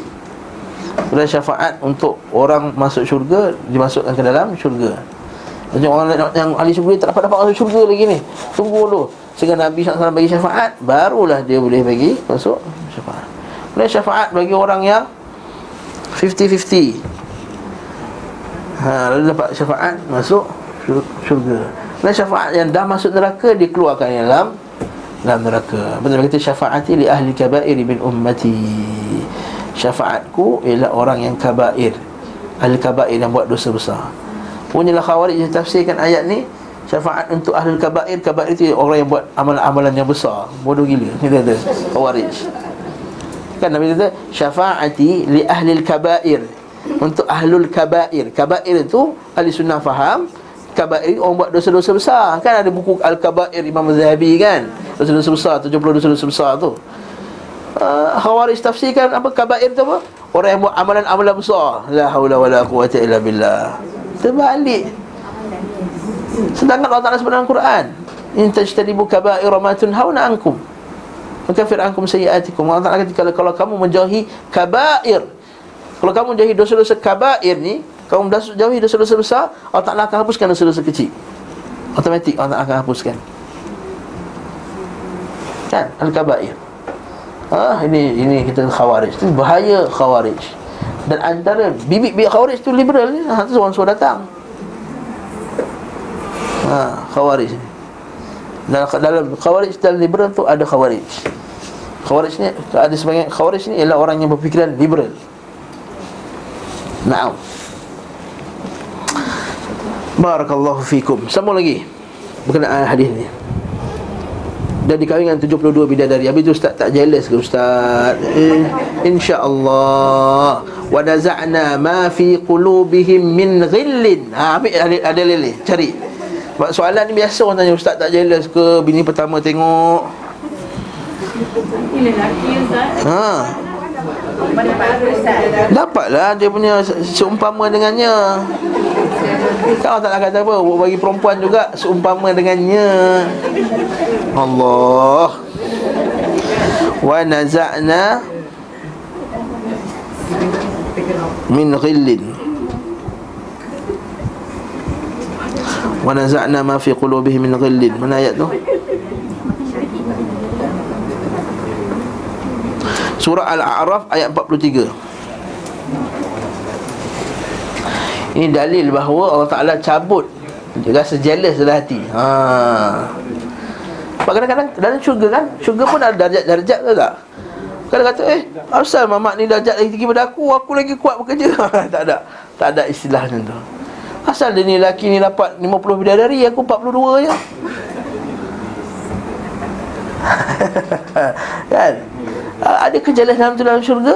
Kemudian syafaat untuk orang masuk syurga Dimasukkan ke dalam syurga. Jadi orang yang, ahli syurga tak dapat dapat masuk syurga lagi ni. Tunggu dulu. Sehingga Nabi SAW bagi syafaat Barulah dia boleh bagi masuk syafaat. Kemudian syafaat bagi orang yang 50-50 ha, Lalu dapat syafaat masuk syurga. Dan syafaat yang dah masuk neraka Dikeluarkan dalam dalam neraka. Betul kata syafaati li ahli kabair min ummati. Syafaatku ialah orang yang kabair. Ahli kabair yang buat dosa besar. Punyalah khawarij yang tafsirkan ayat ni Syafaat untuk ahli kabair Kabair itu orang yang buat amalan-amalan yang besar. Bodoh gila Ni ada Khawarij. Kan Nabi kata Syafaati li ahli kabair. Untuk ahlul kabair. Kabair itu Ahli sunnah faham Kabair orang buat dosa-dosa besar. Kan ada buku Al-Kabair Imam Zahabi kan? Dosa-dosa besar 70 dosa-dosa besar tu. Uh, Khawarij tafsirkan apa Kabair tu apa? Orang yang buat amalan-amalan besar. La hawla wa la quwata illa billah. Terbalik. Sedangkan Allah Ta'ala dalam Quran In tajtanibu kabair ma tunhauna ankum. Mukafir ankum sayiatikum Allah Ta'ala kata kalau, kalau kamu menjauhi kabair Kalau kamu menjauhi dosa-dosa kabair ni Kamu jauhi dosa-dosa besar Allah Ta'ala akan hapuskan dosa-dosa kecil Automatik Allah Ta'ala akan hapuskan Kan? Al-kabair Ah, ini ini kita khawarij. Itu bahaya khawarij. Dan antara bibit-bibit khawarij tu liberal ni. Ha, tu seorang suruh datang. Ha, khawarij. Dalam, dalam khawarij dan liberal tu ada khawarij. Khawarij ni ada sebagian khawarij ni ialah orang yang berfikiran liberal. Naam. Barakallahu fikum. Sambung lagi berkenaan hadis ni. Dan dikahwinkan 72 bidadari. Habis tu ustaz tak jealous ke ustaz? Eh, InsyaAllah. Wa naza'na ma fi qulubihim min ghillin. Ha, Ambil ada, ada lele Cari. Soalan ni biasa orang tanya Ustaz tak jealous ke? Bini pertama tengok. Ha. Dapatlah dia punya seumpama dengannya Allah tak kata apa Bagi perempuan juga seumpama dengannya. Allah. Wa naza'na Min ghillin. Wa naza'na ma fi qulubihi min ghillin. Mana ayat tu? Surah Al-A'raf ayat 43 Ini dalil bahawa Allah Ta'ala cabut. Rasa jealous dalam hati. Haa sebab kadang-kadang dalam syurga kan Syurga pun ada darjat-darjat ke tak? Kadang kata eh Asal mamak ni darjat lagi tinggi pada aku Aku lagi kuat bekerja. Tak ada. Tak ada istilah macam tu. Asal dia ni lelaki ni dapat 50 bidadari Aku 42 je. Kan? Ada kejalan dalam tu dalam syurga?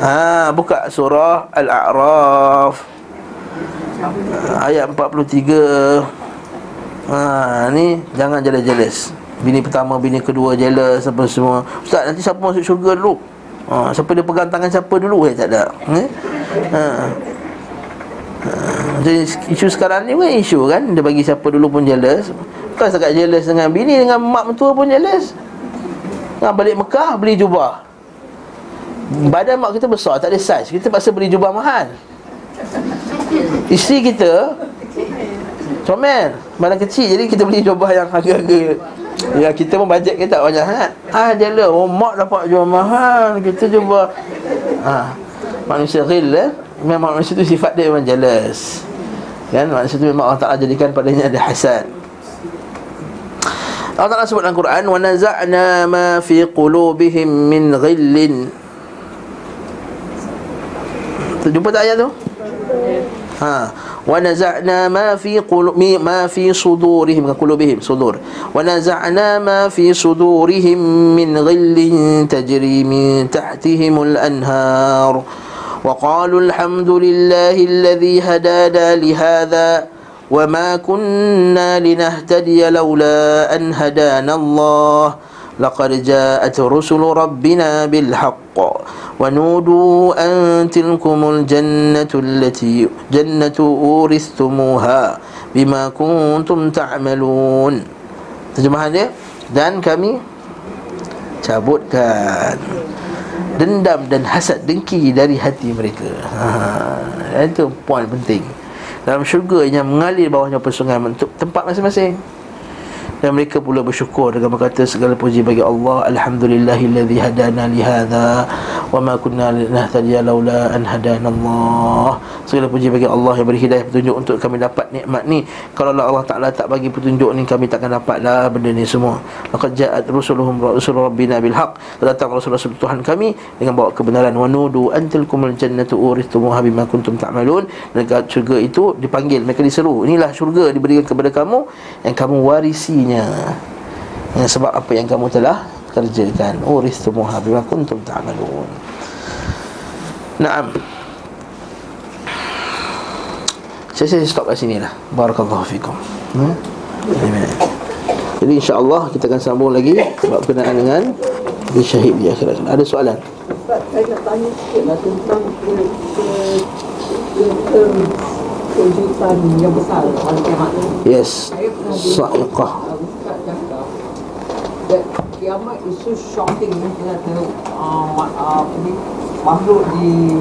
Ha, buka surah Al-A'raf Ayat 43 Ha, ni jangan jealous-jealous. Bini pertama, bini kedua jealous apa semua. Ustaz, nanti siapa masuk syurga dulu? Ha, siapa dia pegang tangan siapa dulu? Eh, tak ada. Eh? Ha. Ha. Isu sekarang ni kan isu kan Dia bagi siapa dulu pun jealous Bukan sangat jealous dengan bini Dengan mak mentua pun jealous Dengan balik Mekah beli jubah Badan mak kita besar Tak ada saiz Kita paksa beli jubah mahal Isteri kita Comel Badan kecil. Jadi kita beli jubah yang harga-harga. Ya kita pun bajet kita tak banyak sangat. Ah dia lah. Oh mak dapat jual mahal. Kita jubah. Ah, Manusia real eh? Memang manusia tu sifat dia memang jealous. Kan? Manusia tu memang Allah Ta'ala jadikan padanya ada hasad. Allah Ta'ala sebut dalam Quran Wa naza'na ma fi qulubihim min ghillin. Jumpa tak ayat tu? Ha. Wa naza'na ma fi qulub ma fi sudurihim qulubihim sudur. Wa naza'na ma fi sudurihim min ghillin tajri min tahtihimul anhar. Wa qalu alhamdulillahi alladhi hadana li hadha wa ma kunna linahtadiya lawla an hadana Allah. لقد جاءت رسل ربنا بالحق ونودوا أن تلكم الجنة التي جنة أورثتموها بما كنتم تعملون Terjemahan dia Dan kami Cabutkan Dendam dan hasad dengki dari hati mereka ha, Itu poin penting Dalam syurga yang mengalir bawahnya persungai Untuk tempat masing-masing dan mereka pula bersyukur dengan berkata segala puji bagi Allah alhamdulillahilladzi hadana li hadza wa ma kunna linahtadiya laula an hadana Allah. Segala puji bagi Allah yang beri hidayah petunjuk untuk kami dapat nikmat ni. Kalau Allah Taala tak bagi petunjuk ni kami takkan dapatlah benda ni semua. Laqad ja'at rusuluhum rasul rabbina bil haqq datang rasul-rasul Tuhan kami dengan bawa kebenaran. Wa nudu antilkumul jannatu urithumuha bima kuntum ta'malun. Dan syurga itu dipanggil mereka diseru. Inilah syurga diberikan kepada kamu yang kamu warisi gantinya ya, Sebab apa yang kamu telah kerjakan. Uristumuha bima kuntum ta'amalun Naam. Saya, saya stop kat sini lah Barakallahu fikum. Hmm? Jadi insyaAllah kita akan sambung lagi Sebab kenaan dengan Di syahid di akhirat. Ada soalan? Saya nak tanya sikit lah tentang kejutan yang besar Hari kiamat Yes Sa'iqah kiamat is so shocking kita kata uh, uh, ni makhluk di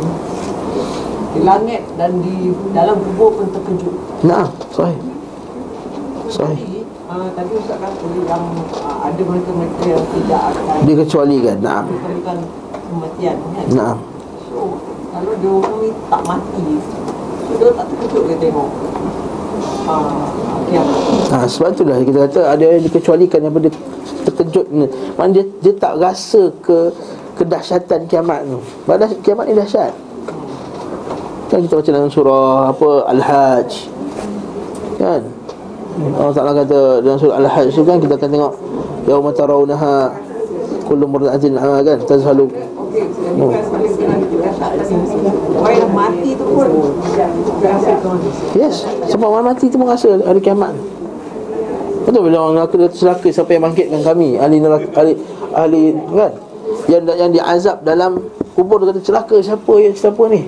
di langit dan di dalam kubur pun terkejut. Nah, sahih. Sahih. Jadi, uh, tadi Ustaz kata yang uh, ada mereka-mereka yang tidak akan dikecualikan. Nah. Dikecualikan kematian kan. Nah. So, kalau dia orang ni tak mati, tengok Ha, sebab itulah kita kata ada yang dikecualikan benda terkejut ni. Mana dia, dia tak rasa ke kedahsyatan kiamat tu. Padahal kiamat ni dahsyat. Kan kita baca dalam surah apa Al-Hajj. Kan? Allah Taala kata dalam surah Al-Hajj tu kan kita akan tengok yauma tarawunaha kullu murdatin kan tazhalu Yes Sebab orang mati tu pun rasa hari kiamat. Betul bila orang neraka dia celaka Siapa yang bangkitkan kami? Ahli neraka Ahli, ahli kan? Yang yang diazab dalam kubur dia kata celaka siapa yang siapa ni?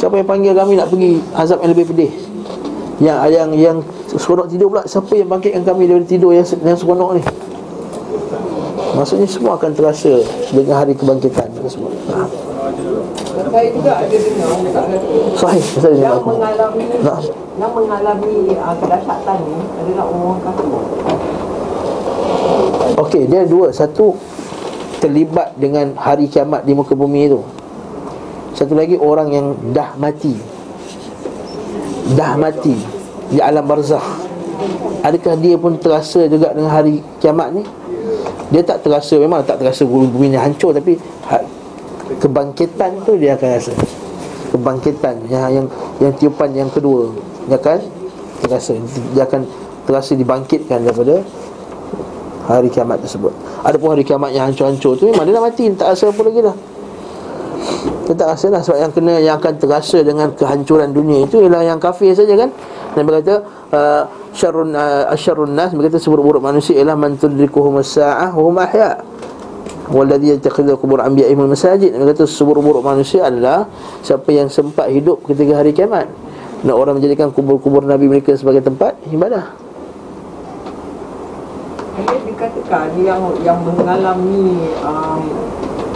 Siapa yang panggil kami nak pergi azab yang lebih pedih? Yang yang yang seronok tidur pula siapa yang bangkitkan kami dari tidur yang yang seronok ni Maksudnya semua akan terasa dengan hari kebangkitan semua. Ha. Saya juga ada dengar Sahih, saya yang aku. mengalami Nah. yang mengalami uh, kedahsyatan ni adalah orang kafir. Okey, dia dua. Satu terlibat dengan hari kiamat di muka bumi itu. Satu lagi orang yang dah mati. Dah mati di alam barzakh. Adakah dia pun terasa juga dengan hari kiamat ni? Dia tak terasa memang tak terasa bumi ni hancur tapi ha- kebangkitan tu dia akan rasa. Kebangkitan yang yang yang tiupan yang kedua dia akan terasa dia akan terasa dibangkitkan daripada hari kiamat tersebut. Adapun hari kiamat yang hancur-hancur tu memang dia dah mati, tak rasa apa lagi dah. Dia tak rasa lah sebab yang kena yang akan terasa dengan kehancuran dunia itu ialah yang kafir saja kan. Dia kata uh, syarrun uh, asyarrun nas dia kata seburuk-buruk manusia ialah man tudrikuhum as-saa'ah wa hum ahya. Walladhi yattakhidhu qubur anbiya'ihim masajid. Dia seburuk-buruk manusia adalah siapa yang sempat hidup ketika hari kiamat. Dan orang menjadikan kubur-kubur nabi mereka sebagai tempat ibadah. Ini dikatakan yang yang mengalami um,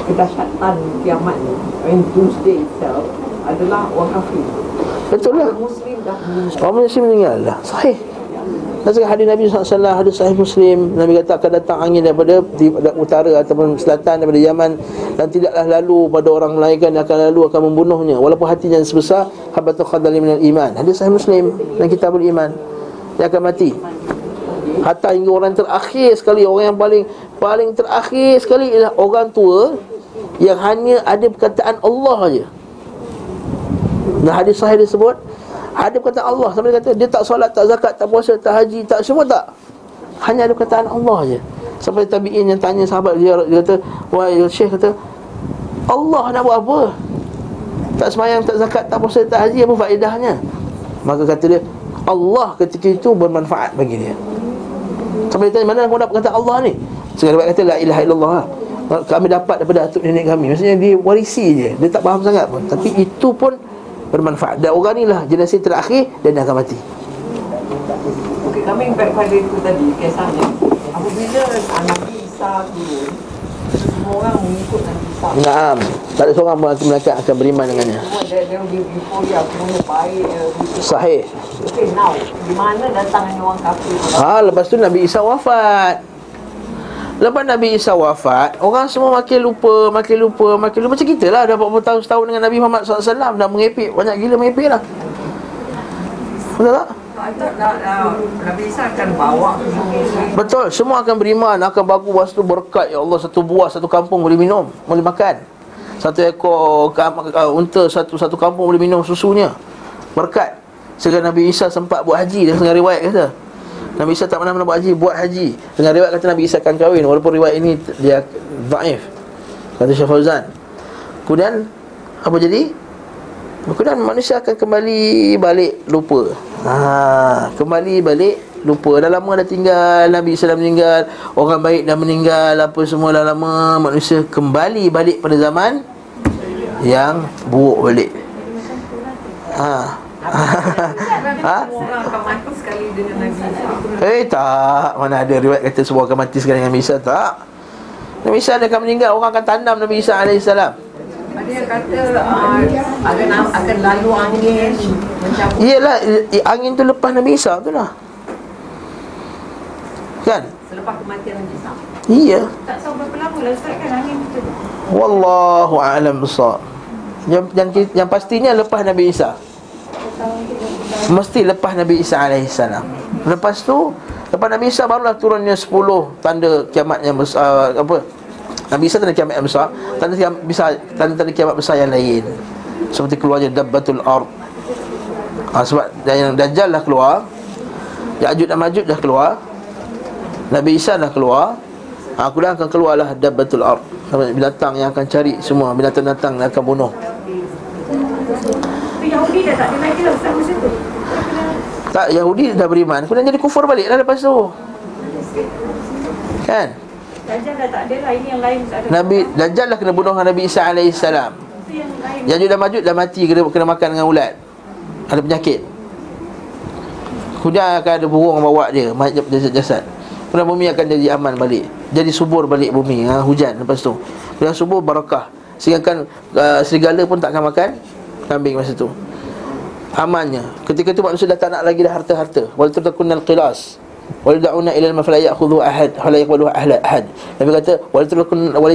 kedahsyatan kiamat ni, in doomsday itself adalah orang kafir. Betul lah. Muslim. Orang Muslim meninggal lah. Sahih. Sekarang hadis Nabi SAW Hadis sahih Muslim Nabi kata akan datang angin daripada di, Utara ataupun selatan Daripada Yaman Dan tidaklah lalu pada orang melainkan akan lalu akan membunuhnya. Walaupun hatinya sebesar Habatul khadali minal iman. Hadis sahih Muslim Dan kitabul iman Yang akan mati. Hatta hingga orang terakhir sekali Orang yang paling Paling terakhir sekali Ialah orang tua Yang hanya ada perkataan Allah saja Dan hadis sahih disebut Ada perkataan Allah Sampai dia kata Dia tak solat, tak zakat, tak puasa, tak haji Tak semua tak. Hanya ada perkataan Allah je. Sampai tabi'in yang tanya sahabat dia Dia kata Wahai Syekh kata Allah nak buat apa? Tak semayang, tak zakat, tak puasa, tak haji Apa faedahnya? Maka kata dia Allah ketika itu bermanfaat bagi dia. Sampai dia tanya mana kau dapat kata Allah ni? Sekarang kata la ilaha illallah. Lah. Kami dapat daripada atuk nenek kami. Maksudnya dia warisi je. Dia tak faham sangat pun. Tapi itu pun bermanfaat Dan orang ni lah generasi terakhir Dan dia akan mati Okey, coming back pada itu tadi, kisahnya. Apabila Nabi Isa turun, semua orang mengikut Nabi Isa. Naam Tak ada seorang pun akan beriman dengannya Sahih Okay, now, di mana datangnya orang kafir? Ha, lepas tu Nabi Isa wafat. Lepas Nabi Isa wafat, orang semua makin lupa, makin lupa, makin lupa. Macam kita lah, dah berapa tahun setahun dengan Nabi Muhammad SAW, dah mengepik, banyak gila mengepik lah. Betul tak? Nabi Isa akan bawa Betul, semua akan beriman, akan bagu lepas tu berkat. Ya Allah, satu buah, satu kampung boleh minum, boleh makan. Satu ekor uh, unta, satu satu kampung boleh minum susunya. Berkat. Sehingga Nabi Isa sempat buat haji, setengah riwayat kata. Nabi Isa tak pernah buat haji, buat haji. Dengan riwayat kata Nabi Isa akan kahwin, walaupun riwayat ini dia daif. Kata Syekh Fauzan. Kemudian, apa jadi? Kemudian manusia akan kembali balik lupa ha, Kembali balik lupa Dah lama dah tinggal Nabi SAW meninggal Orang baik dah meninggal Apa semua dah lama Manusia kembali balik pada zaman Yang buruk balik ha. Ha? Semua orang akan mati sekali dengan Nabi Isa. Eh tak Mana ada riwayat kata semua akan mati sekali dengan Nabi Isa Tak Nabi Isa dia akan meninggal Orang akan tandam Nabi Isa AS Ada yang kata uh, akan, akan lalu angin i- Angin tu lepas Nabi Isa tu lah Kan selepas kematian Nabi Isa. Iya Tak tahu berapa lama lah Ustaz kan angin tu Wallahu a'lam besar. Yang, yang yang pastinya lepas Nabi Isa. Mesti lepas Nabi Isa alaihissalam. Lepas tu lepas Nabi Isa barulah turunnya 10 tanda kiamat yang besar apa? Nabi Isa tanda kiamat yang besar, tanda kiamat besar, tanda-tanda kiamat besar yang lain. Seperti keluarnya dabbatul ard. Ha, sebab yang Dajjal dah keluar Ya'juj dan Ma'juj dah keluar Nabi Isa dah keluar ha, Aku dah akan keluarlah Dabbatul Ard Binatang yang akan cari semua Binatang-binatang yang akan bunuh Tapi Yahudi dah tak ada lagi lah Ustaz masa tu. Tak, Yahudi dah beriman. Kemudian jadi kufur balik lah lepas tu. Kan? Dajjal dah tak ada lah Ini yang lain ada. Nabi Dajjal lah kena bunuh Nabi Isa AS yang Ya'juj dan Ma'juj dah mati kena, kena makan dengan ulat. Ada penyakit. Kemudian akan ada burung bawa dia Majab jasad-jasad. Kemudian bumi akan jadi aman balik. Jadi subur balik bumi ha, Hujan lepas tu. Kemudian subur barakah. Sehingga kan uh, serigala pun tak akan makan Kambing masa tu. Amannya Ketika tu manusia dah tak nak lagi dah harta-harta. Wal tutakunal qilas. Wal da'una ilal mafla ya'khudhu ahad. Hala yakbalu ahla ahad. Nabi kata Wal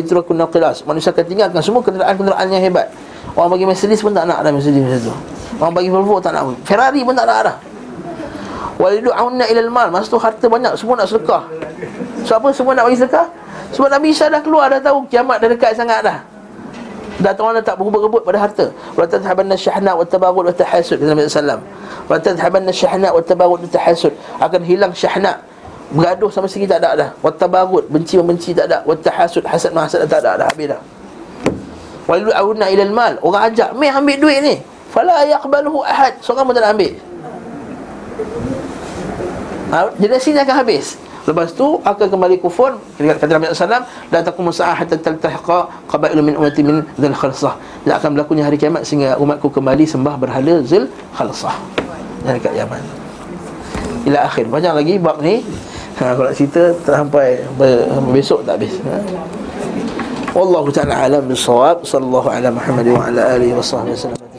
tutakunal qilas. Manusia akan tinggalkan semua kenderaan-kenderaan yang hebat. Orang bagi Mercedes pun tak nak dah Mercedes masa tu. Orang bagi Volvo tak nak Ferrari pun tak nak dah. Walidu'auna ilal mal. Masa tu harta banyak Semua nak sedekah. Sebab apa semua nak bagi sedekah? Sebab Nabi Isa dah keluar Dah tahu kiamat dah dekat sangat dah Dah orang tak berebut-rebut pada harta. Wala tadhabanna syahna wa tabaghut wa tahasud Kata Nabi SAW Wala tadhabanna syahna wa tabaghut wa tahasud. Akan hilang syahna. Bergaduh sama sekali tak ada dah. Wa tabaghut Benci membenci tak ada. Wa tahasud Hasad mahasad tak ada dah Habis dah. Walidu'auna ilal mal. Orang ajak Meh ambil duit ni. Fala yaqbaluhu ahad. Seorang pun tak nak ambil. Ha, Generasi ni akan habis Lepas tu akan kembali kufur Kata Nabi SAW Dan takum sa'ah hatta taltahiqa Qabailu min umati min Zul khalsah. Dan akan berlakunya hari kiamat Sehingga umatku kembali sembah berhala Zul khalsah. Yang dekat Yaman. Ila akhir. Banyak lagi bab ni. Ha, Kalau nak cerita sampai Besok tak habis. Ha. Alam bisawab Sallallahu ala Muhammad wa ala alihi wa sahbihi wa sallam